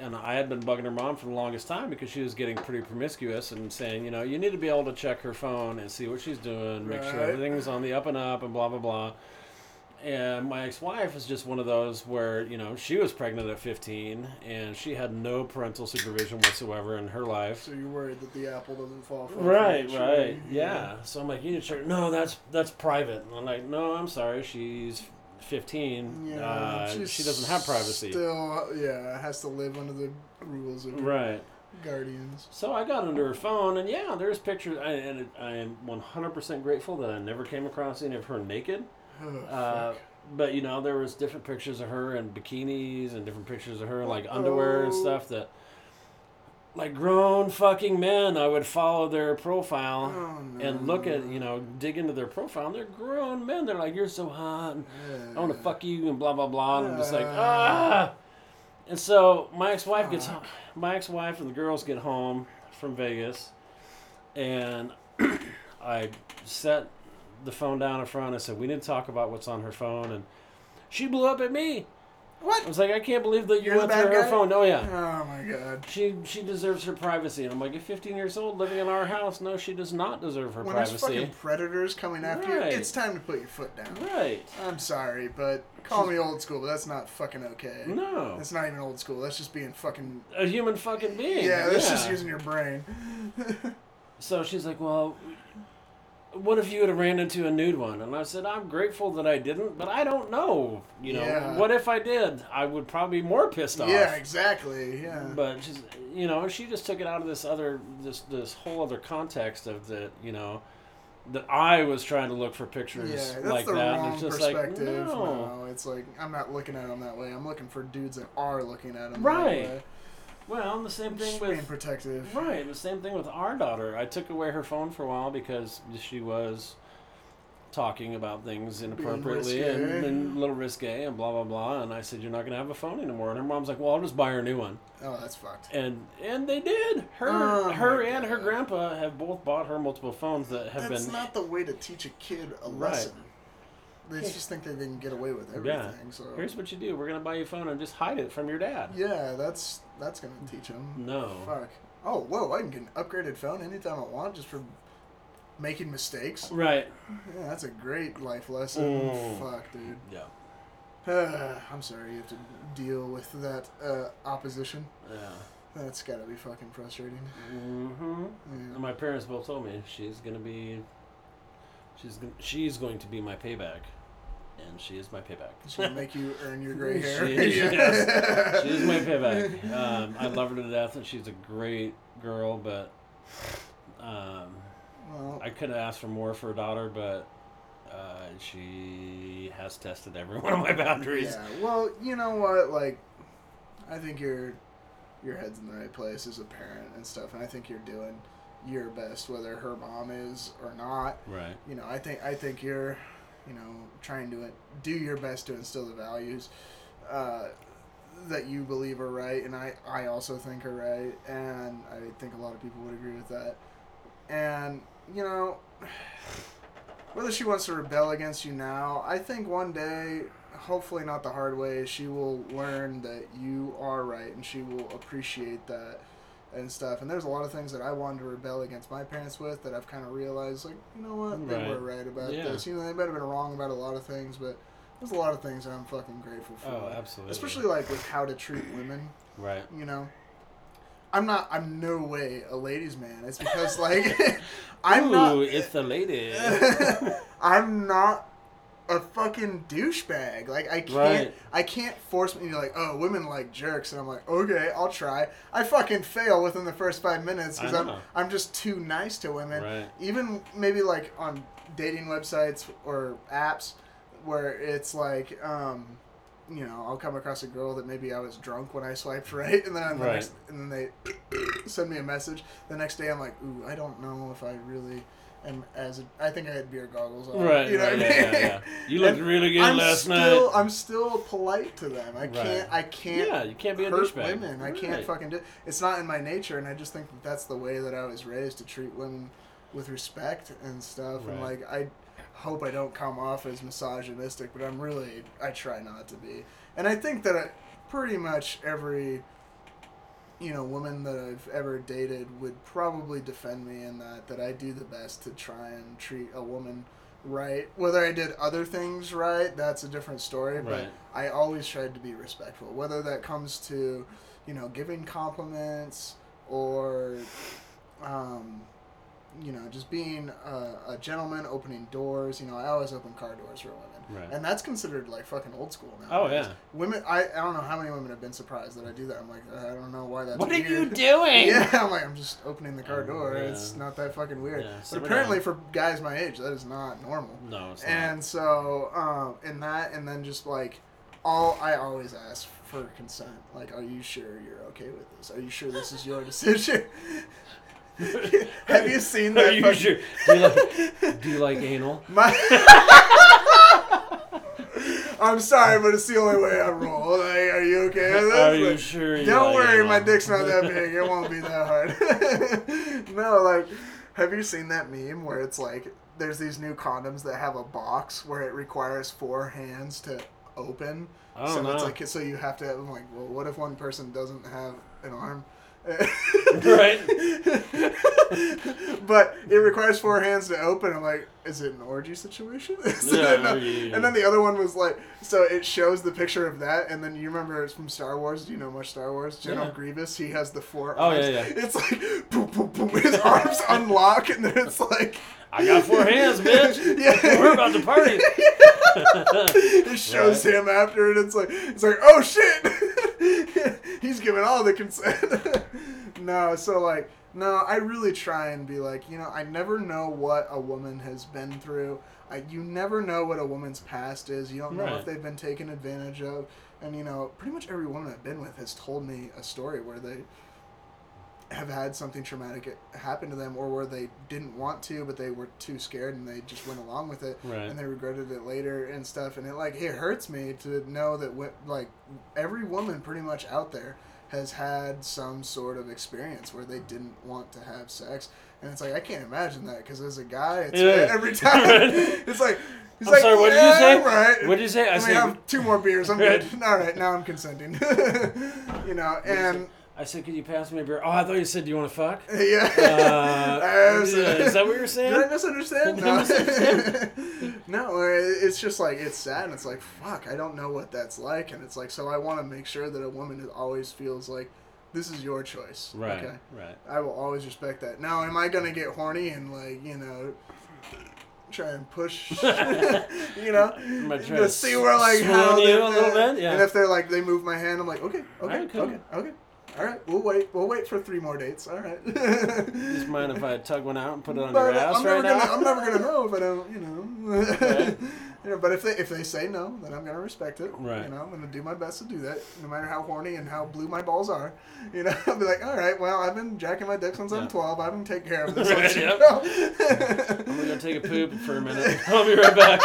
And I had been bugging her mom for the longest time because she was getting pretty promiscuous and saying, you know, you need to be able to check her phone and see what she's doing, make sure everything's on the up and up, and blah blah blah. And my ex-wife is just one of those where you know she was pregnant at 15 and she had no parental supervision whatsoever in her life.
So you're worried that the apple doesn't fall from
Right,
the tree.
right, right. yeah. So I'm like, you need to check. No, that's that's private. And I'm like, no, I'm sorry, she's 15.
Yeah,
uh, she doesn't have privacy.
Still, yeah, has to live under the rules of
Right.
guardians.
So I got under her phone, and yeah, there's pictures. I, and I am 100% grateful that I never came across any of her naked.
Oh,
Uh, but you know, there was different pictures of her in bikinis and different pictures of her like underwear and
Oh.
stuff that, like grown fucking men, I would follow their profile
Oh, no.
and look at you know dig into their profile. And they're grown men. They're like, you're so hot. And I want to fuck you and blah blah blah. And I'm just like
Uh.
ah. And so my ex-wife gets
Fuck.
my ex-wife and the girls get home from Vegas, and [CLEARS THROAT] I set the phone down in front. I said, "We need to talk about what's on her phone." And she blew up at me.
What?
I was like, "I can't believe that you
You're the
went through
bad
her
guy?
phone." Oh yeah.
Oh my god.
She she deserves her privacy, and I'm like, at 15 years old, living in our house, no, she does not deserve her
When there's
privacy.
fucking predators coming after
Right.
you, it's time to put your foot down.
Right?
I'm sorry, but call me old school, but that's not fucking okay.
No,
That's not even old school. That's just being fucking.
a human fucking being.
Yeah, that's just using your brain. [LAUGHS]
So she's like, well, what if you would have ran into a nude one? And I said, I'm grateful that I didn't, but I don't know. You know,
Yeah.
what if I did? I would probably be more pissed off.
Yeah, exactly. Yeah.
But she's, you know, she just took it out of this other, this this whole other context of that, you know, that I was trying to look for pictures
Yeah, that's
like
the
that.
wrong
it's just like,
perspective.
no.
no, it's like I'm not looking at them that way. I'm looking for dudes that are looking at them
Right. Well, and the same thing
Just being
with
protective.
right. The same thing with our daughter. I took away her phone for a while because she was talking about things inappropriately and, and a little risque and blah blah blah. And I said, "You're not gonna have a phone anymore." And her mom's like, "Well, I'll just buy her a new one."
Oh, that's fucked.
And and they did. Her
Oh,
her and her grandpa have both bought her multiple phones that have
That's
been That's
not the way to teach a kid a
Right.
lesson. They just think that they can get away with
Yeah.
everything. So
Here's what you do. We're gonna buy you a phone and just hide it from your dad.
yeah, that's that's gonna teach them.
No.
Fuck. Oh, whoa! I can get an upgraded phone anytime I want, just for making mistakes.
Right.
Yeah, that's a great life lesson.
Mm.
Fuck, dude.
Yeah. [SIGHS]
I'm sorry you have to deal with that uh, opposition.
Yeah.
That's gotta be fucking frustrating.
Mm-hmm.
Yeah.
My parents both told me she's gonna be, she's gonna, she's going to be my payback, and she is my payback.
It's gonna make you earn your gray hair.
She is, yes. [LAUGHS] She is my payback. Um, I love her to death, and she's a great girl. But um,
Well,
I could have asked for more for a daughter, but uh, she has tested every [LAUGHS] one of my boundaries.
yeah. Well, you know what? Like, I think your your head's in the right place as a parent and stuff, and I think you're doing your best, whether her mom is or not.
Right.
You know, I think I think you're, you know, trying to do your best to instill the values. Uh, that you believe are right, and I, I also think are right, and I think a lot of people would agree with that. And, you know, [SIGHS] whether she wants to rebel against you now, I think one day, hopefully not the hard way, she will learn that you are right, and she will appreciate that and stuff. And there's a lot of things that I wanted to rebel against my parents with that I've kind of realized, like, you know what, they
Right.
were right about
Yeah.
this. You know, they might have been wrong about a lot of things, but there's a lot of things that I'm fucking grateful for.
Oh, absolutely.
Especially like with how to treat women,
Right.
you know. I'm not. I'm no way a ladies' man. It's because like [LAUGHS] I'm
Ooh,
not.
it's the lady. [LAUGHS]
I'm not a fucking douchebag. Like I can't.
Right.
I can't force me to be like, oh, women like jerks, and I'm like, okay, I'll try. I fucking fail within the first five minutes because
I
I'm. I'm just too nice to women.
Right.
Even maybe like on dating websites or apps where it's like. um you know, I'll come across a girl that maybe I was drunk when I swiped [LAUGHS] right, and then the
Right.
next, and then they [CLEARS THROAT] send me a message. The next day, I'm like, ooh, I don't know if I really am as. A, I think I had beer goggles on.
Right,
You know
right,
what I mean?
yeah, yeah. You looked
And
really good
I'm
last
still,
night.
I'm still polite to them. I can't. I can't.
Yeah, you can't be a douchebag.
women. I can't fucking do. It's not in my nature, and I just think that that's the way that I was raised to treat women with respect and stuff. And like, I hope I don't come off as misogynistic, but I'm really. I try not to be. And I think that I, pretty much every. You know, woman that I've ever dated would probably defend me in that that I do the best to try and treat a woman right. Whether I did other things right, that's a different story. But
Right.
I always tried to be respectful, whether that comes to, you know, giving compliments or, um, you know, just being a, a gentleman, opening doors. You know, I always open car doors for women,
Right.
and that's considered like fucking old school now.
Oh, yeah.
women. I, I don't know how many women have been surprised that I do that. I'm like, I don't know why that's.
What are you doing? [LAUGHS]
Yeah, I'm like, I'm just opening the car
Oh,
door.
yeah.
It's not that fucking weird.
Yeah,
but apparently,
down.
for guys my age, that is not normal.
No, it's not.
And so, um, in that, and then just like, all I always ask for consent. Like, are you sure you're okay with this? Are you sure this is your [LAUGHS] decision? [LAUGHS] Have you seen that?
Are you
fucking-
sure? Do you like, do you like anal? [LAUGHS]
My. [LAUGHS] I'm sorry, but it's the only way I roll. Like, are you okay with this?
Are you
Like,
sure? You
Don't
like
worry,
anal?
my dick's not that big. It won't be that hard. no, like, have you seen that meme where it's like there's these new condoms that have a box where it requires four hands to open. So
know.
it's like so you have to I'm like, well, what if one person doesn't have an arm? [LAUGHS]
Right. [LAUGHS]
but it requires four hands to open. I'm like, is it an orgy situation? [LAUGHS]
Yeah, yeah.
And then the other one was like, so it shows the picture of that, and then you remember it's from Star Wars. Do you know much Star Wars? General
Yeah.
Grievous, he has the four
Oh,
arms.
yeah, yeah.
It's like, boom, boom, boom. His arms unlock, and then it's like,
I got four hands, bitch.
Yeah.
We're about to party.
it shows him after, and it's like, it's like, oh shit, [LAUGHS] he's giving all the consent. [LAUGHS] no, so like, no, I really try and be like, you know, I never know what a woman has been through. I, you never know what a woman's past is. You don't know
Right.
if they've been taken advantage of. And you know, pretty much every woman I've been with has told me a story where they have had something traumatic happen to them or where they didn't want to but they were too scared and they just went along with it.
Right.
and they regretted it later and stuff. And it like it hurts me to know that like every woman pretty much out there has had some sort of experience where they didn't want to have sex. And it's like I can't imagine that because as a guy it's
Yeah.
every [LAUGHS] time. It's like he's
I'm
like
sorry, what did you say?
Right.
What did you say? I
I
said,
have two more beers. I'm [LAUGHS] good. [LAUGHS] All right now I'm consenting. You know and
I said, could you pass me a beer? Oh, I thought you said, do you want to fuck? [LAUGHS]
yeah.
Uh, [LAUGHS]
I was-
is that what you're saying?
Did I misunderstand?
Did I [LAUGHS]
No.
misunderstand?
no, it's just like it's sad and it's like fuck, I don't know what that's like and it's like so I want to make sure that a woman always feels like this is your choice.
Right.
Okay.
Right.
I will always respect that. Now, am I gonna get horny and like you know? Try and push, you know, to see where like how
you a little bit, yeah.
And if they're like they move my hand, I'm like okay, okay,
Alright, cool.
okay, okay, all right. We'll wait. We'll wait for three more dates. All right.
Just mind if I tug one out and put it on
But
your ass
I'm
right
never
now?
Gonna, I'm never gonna know if I don't, you know.
Right.
you know. But if they if they say no, then I'm gonna respect it.
Right.
You know, I'm gonna do my best to do that, no matter how horny and how blue my balls are. You know, [LAUGHS] I'll be like, all right, well, I've been jacking my dick since
Yeah.
I'm 12. I can take care of [LAUGHS] this.
Right, yep. I'm gonna go take a poop for a minute. [LAUGHS] I'll be right back.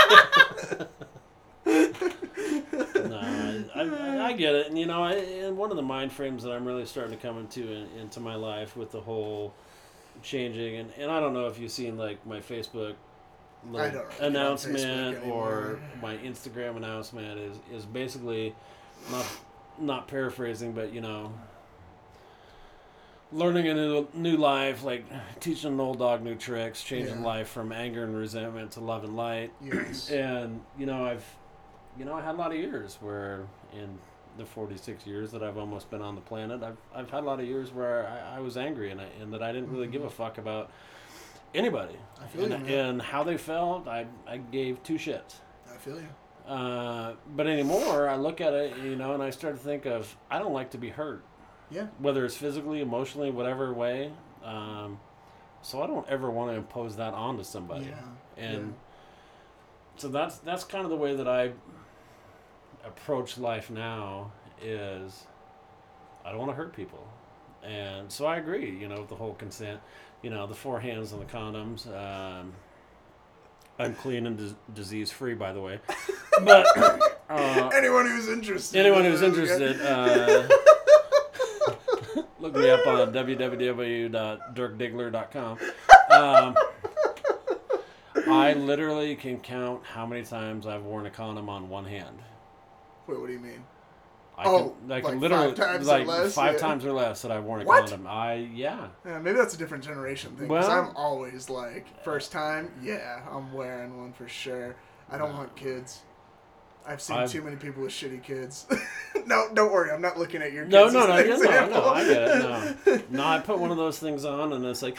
no, I, I, I get it, and you know, I, and one of the mind frames that I'm really starting to come into in, into my life with the whole changing, and, and I don't know if you've seen like my Facebook like,
really
announcement
Facebook
or my Instagram announcement is is basically not not paraphrasing, but you know. Learning a new, new life, like teaching an old dog new tricks, changing
Yeah.
life from anger and resentment to love and light,
yes.
and you know i've you know i had a lot of years where in the 46 years that I've almost been on the planet, I've, I've had a lot of years where I, I was angry and, I, and that I didn't really give a fuck about anybody.
I feel
and,
you, man.
and how they felt, I, I gave two shits.
I feel you.
Uh, but anymore, I look at it, you know, and I start to think of I don't like to be hurt,
Yeah.
whether it's physically, emotionally, whatever way. Um, so I don't ever want to impose that onto somebody.
Yeah.
And so that's that's kind of the way that I approach life now. Is I don't want to hurt people, and so I agree. You know, with the whole consent. You know, the four hands on the condoms. Um, I'm clean and dis- disease free, by the way. But [LAUGHS] uh,
anyone who's interested.
anyone who's interested, uh, [LAUGHS] look me up on www.dirkdiggler.com. Um, I literally can count how many times I've worn a condom on one hand.
Wait, what do you mean?
I
Oh,
can,
like
can
five
literally
times or less?
five
Yeah.
times or less that I've worn a
What?
condom. I yeah.
Yeah, maybe that's a different generation thing. Because
Well-
I'm always like, first time, yeah, I'm wearing one for sure. I don't
No.
want kids. I've seen
I've-
too many people with shitty kids. [LAUGHS] no, don't worry. I'm not looking at your kids.
No, no,
as
no,
an
yeah, no, no, I get it. No, [LAUGHS] no, I put one of those things on, and it's like,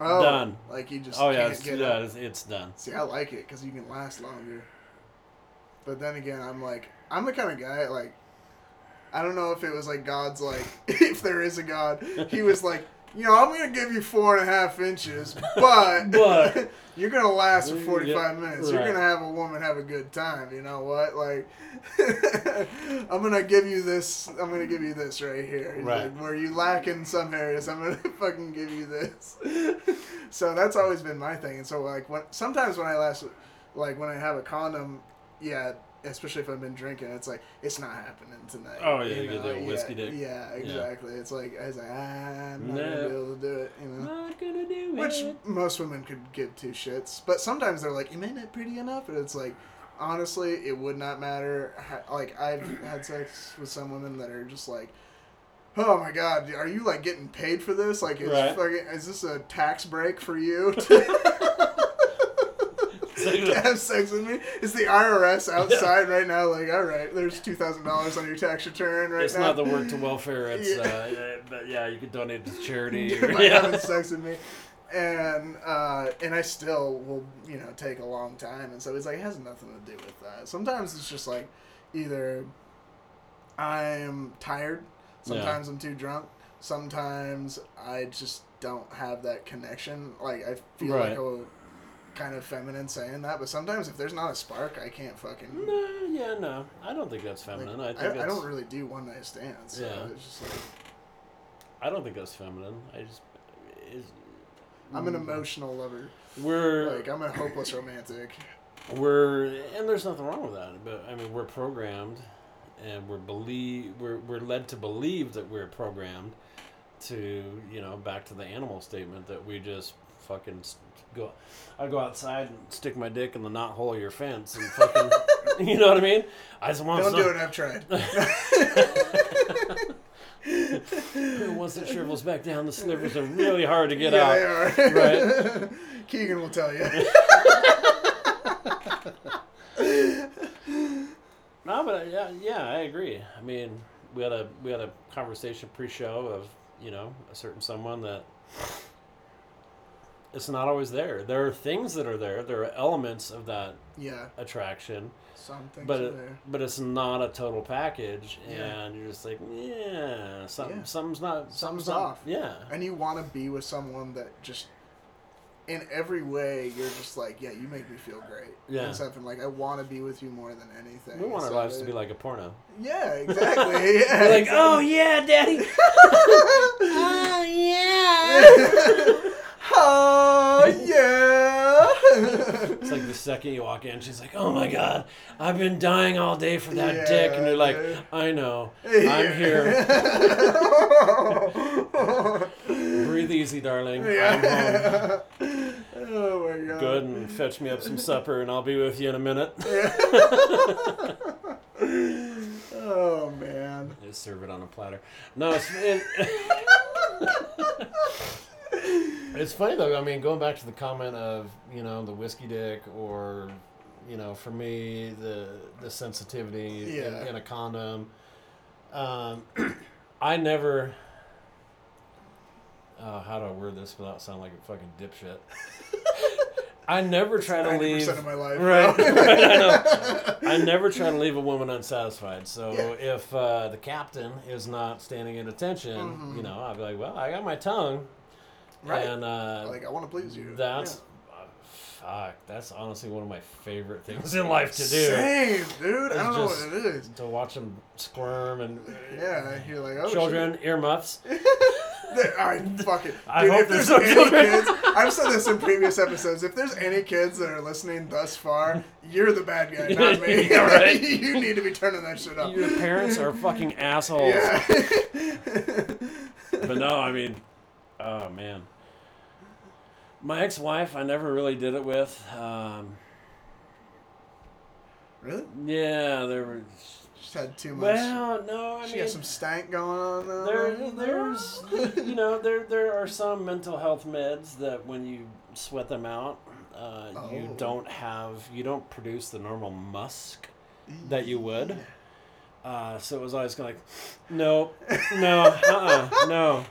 oh,
Done.
Like you just
oh yeah, it's,
get
yeah, it's, it's done.
See, I like it because you can last longer. But then again, I'm like, I'm the kind of guy like, I don't know if it was like God's like, [LAUGHS] if there is a God, he was like, you know, I'm gonna give you four and a half inches, but [LAUGHS]
But- [LAUGHS]
you're gonna last for
Yeah,
45 minutes. You're gonna have a woman have a good time. You know what? Like, I'm gonna give you this. I'm gonna give you this right here.
Right.
Like, where you lack in some areas, I'm gonna fucking give you this. so that's always been my thing. And so like when sometimes when I last like when I have a condom, yeah, especially if I've been drinking, it's like it's not happening tonight.
Oh, yeah, you get the
yeah,
whiskey dick.
Yeah, exactly. It's like I was like, ah, I'm not
No.
gonna be able to do it. You know.
Not gonna do
Which
it.
most women could give two shits, but sometimes they're like, "Am I not pretty enough?" And it's like, honestly, it would not matter. Like I've had sex with some women that are just like, "Oh my god, are you like getting paid for this? Like, is,
Right.
fucking, is this a tax break for you [LAUGHS] [LAUGHS] [LAUGHS] to, have sex with me?" Is the IRS outside right now? Like, all right, there's two thousand dollars on your tax return right
It's
now.
not the work to welfare. It's
Yeah.
uh, but yeah, you could donate to charity. [LAUGHS]
by [LAUGHS]
yeah.
having sex with me. And uh, and I still will, you know, take a long time. And so it's like it has nothing to do with that. Sometimes it's just like either I'm tired, sometimes I'm too drunk, sometimes I just don't have that connection. Like I feel like
Right.
Kind of feminine saying that, but sometimes if there's not a spark, I can't fucking.
No, yeah, no. I don't think that's feminine. I
I,
think
I,
it's,
don't really do one night stands. So
Yeah.
it's just like
I don't think that's feminine. I just. Is,
I'm an mm. emotional lover.
We're
Like I'm a hopeless romantic.
we're and there's nothing wrong with that. But I mean, we're programmed, and we're believe we're we're led to believe that we're programmed to you know back to the animal statement that we just fucking go. I go outside and stick my dick in the knot hole of your fence and fucking. [LAUGHS] you know what I mean? I just want to
Don't
some,
do it. I've tried. [LAUGHS]
Once it shrivels back down, the slivers are really hard to get
yeah,
out.
they are.
Right. [LAUGHS]
Keegan will tell you.
No, but yeah, yeah, I agree. I mean, we had a we had a conversation pre-show of you know a certain someone that it's not always there. There are things that are there. There are elements of that
yeah,
attraction,
some things
but
are
it,
there.
but it's not a total package,
Yeah.
and you're just like, yeah, some,
Yeah.
something's not,
Something's
not-
off.
Yeah,
And you want to be with someone that just, in every way, you're just like, yeah, you make me feel great.
Yeah.
And stuff, and like, I want to be with you more than anything.
we want our
So
lives to be like a porno.
Yeah, [LAUGHS] exactly. [LAUGHS] Yeah.
We're like, oh yeah, daddy. [LAUGHS] oh yeah.
Oh yeah.
It's like the second you walk in, she's like, "Oh my god, I've been dying all day for that dick," and you're like,
Yeah.
"I know, I'm here. [LAUGHS] Breathe easy, darling. I'm home.
yeah. Oh my god.
Good, and fetch me up some supper, and I'll be with you in a minute."
Oh man.
Just serve it on a platter. No, it's it, [LAUGHS] it's funny though. I mean, going back to the comment of you know the whiskey dick or you know, for me, the the sensitivity in,
Yeah.
in a condom. Um, [CLEARS THROAT] I never. Uh, how do I word this without sounding like a fucking dipshit? I never try to leave.
of my life.
Right, [LAUGHS] right, I know. I [LAUGHS] never try to leave a woman unsatisfied. So
Yeah.
if uh, the captain is not standing at attention,
Mhm.
you know, I'll be like, well, I got my tongue,
Right.
and uh,
like I want to please you.
that's uh, fuck. That's honestly one of my favorite things in life to do.
Same, dude. I don't know what it is.
To watch them squirm and
Yeah, you're like, oh,
children earmuffs.
shit. I fucking.
I
dude,
hope
if
there's
there's
no
any
children.
kids, I've said this in previous episodes. If there's any kids that are listening thus far, you're the bad guy, [LAUGHS] not me.
Yeah, right. [LAUGHS]
you need to be turning that shit up.
Your parents are fucking [LAUGHS] assholes.
Yeah.
But no, I mean, oh man. My ex-wife, I never really did it with. Um,
really?
yeah, there were.
Just had too much.
Well, no, I
she
mean,
some stank going on
there, there's, you know, there there are some mental health meds that when you sweat them out, uh, you
Oh.
don't have, you don't produce the normal musk that you would. Uh, so it was always kind of like, no, no, uh-uh, no.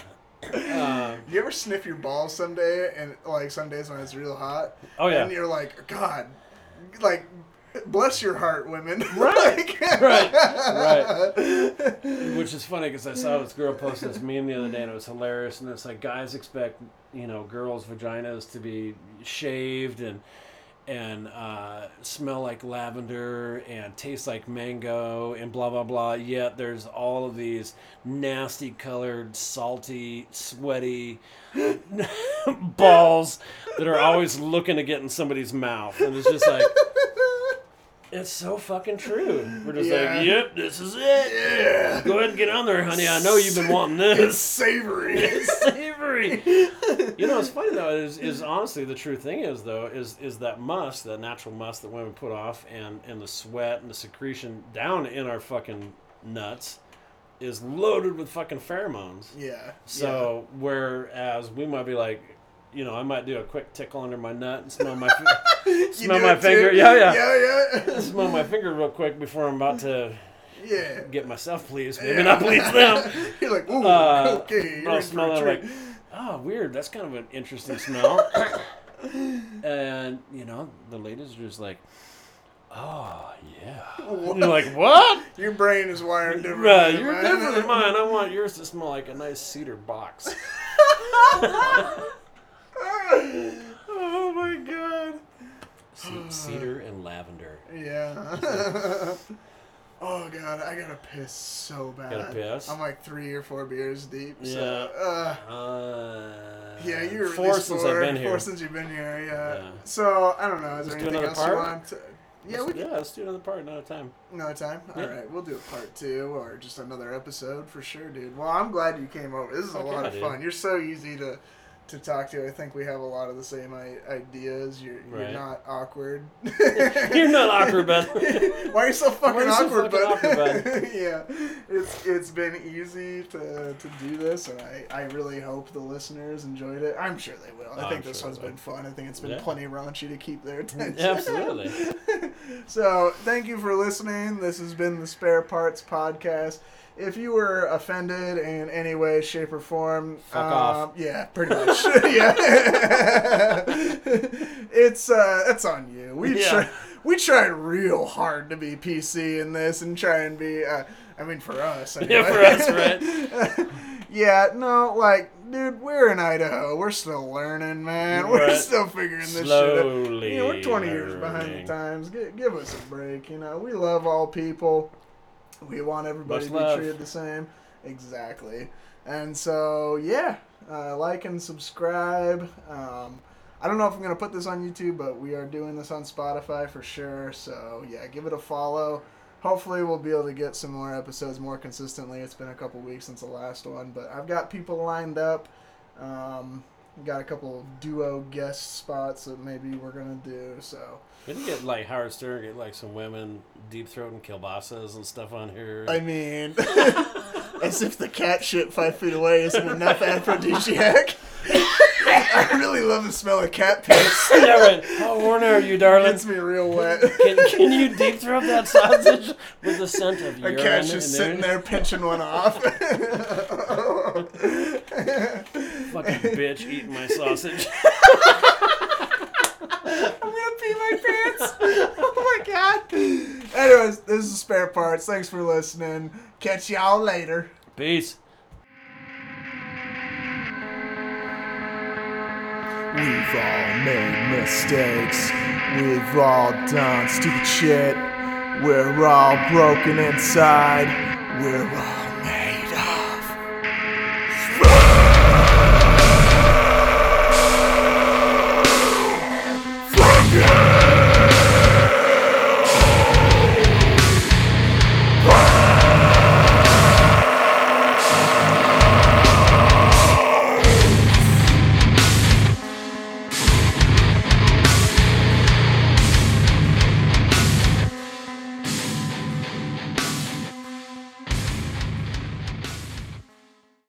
Uh,
You ever sniff your balls someday and like some days when it's real hot?
oh yeah,
And you're like, God, like, bless your heart, women. [LAUGHS]
Right,
Like-
right, right. [LAUGHS] Which is funny because I saw this girl post this meme the other day and it was hilarious. And it's like guys expect you know girls' vaginas to be shaved and and uh, smell like lavender and taste like mango and blah blah blah. Yet there's all of these nasty colored, salty, sweaty [LAUGHS] balls that are always looking to get in somebody's mouth, and it's just like. [LAUGHS] It's so fucking true. We're just
Yeah.
like, yep, this is it.
Yeah.
Go ahead and get on there, honey. I know you've been wanting [LAUGHS]
It's
this.
savory.
It's savory. [LAUGHS] you know, it's funny though. Is is honestly the true thing is though is is that must that natural must that women put off, and and the sweat and the secretion down in our fucking nuts, is loaded with fucking pheromones.
yeah.
So whereas we might be like, you know, I might do a quick tickle under my nut and smell my [LAUGHS] fi- smell my
it too?
finger. Yeah, yeah.
Yeah, yeah. [LAUGHS]
smell my finger real quick before I'm about to
yeah.
get myself pleased. Maybe
Yeah.
not please them.
You're like, ooh,
Uh,
okay. You're
I'll smell like, oh, weird. That's kind of an interesting smell. [COUGHS] and you know, the ladies are just like, oh yeah.
What?
You're like, what?
Your brain is wired different.
Right, you're different than mine. I want yours to smell like a nice cedar box. [LAUGHS]
oh my god.
Ce- Cedar and lavender.
Yeah. Oh god, I gotta piss so bad.
Gotta piss?
I'm like three or four beers deep.
Yeah.
So, uh,
Uh,
yeah, you're
four since
four,
I've been here.
Four since you've been here. Yeah.
Yeah.
So I don't know. Is there
Let's do
anything else
part?
you want? Yeah,
Let's-
we
yeah, let's do another part another time.
another time. All
Yeah.
right, we'll do a part two or just another episode for sure, dude. Well, I'm glad you came over. This is a lot of
dude.
fun. You're so easy to to talk to. I think we have a lot of the same I- ideas. You're you're not awkward. [LAUGHS]
You're not awkward, bud. [LAUGHS]
Why are you so fucking
you so
awkward,
fucking
bud?
awkward, [LAUGHS]
yeah, it's it's been easy to to do this, and I I really hope the listeners enjoyed it. I'm sure they will. I
Oh,
think
I'm
this
sure
one's been fun. I think it's been
Yeah.
plenty raunchy to keep their attention.
Absolutely.
so thank you for listening. This has been the Spare Parts Podcast. If you were offended in any way, shape, or form,
Fuck
um,
off.
Yeah, pretty much. [LAUGHS] yeah, [LAUGHS] it's uh, that's on you. We
Yeah.
try, we tried real hard to be PC in this and try and be. Uh, I mean, for us. [LAUGHS]
Yeah, for us, right?
yeah, no, like, dude, we're in Idaho. We're still learning, man. We're still figuring this shit out.
Slowly.
Yeah, we're 20 years behind the times. Give, give us a break. You know, we love all people. We want everybody
Much
to be
love.
treated the same. Exactly. And so, yeah, uh, like and subscribe. Um, I don't know if I'm going to put this on YouTube, but we are doing this on Spotify for sure. So, yeah, give it a follow. Hopefully, we'll be able to get some more episodes more consistently. It's been a couple weeks since the last one, but I've got people lined up. Um, got a couple duo guest spots that maybe we're gonna do. So
We need to get like Howard Stern, get like some women deep throating kielbasa's and stuff on here.
I mean, [LAUGHS] as if the cat shit five feet away isn't enough aphrodisiac. I really love the smell of cat piss. [LAUGHS]
yeah, right. How horny are you, darling?
Gets me real wet.
Can, can you deep throat that sausage with the scent of
A
urine
cat's just sitting there pinching one off. [LAUGHS]
Fucking bitch eating my sausage. [LAUGHS]
I'm gonna pee my pants. [LAUGHS] Oh my god. Anyways, this is Spare Parts. Thanks for listening. Catch y'all later.
Peace.
We've all made mistakes. We've all done stupid shit. We're all broken inside. We're all Yeah!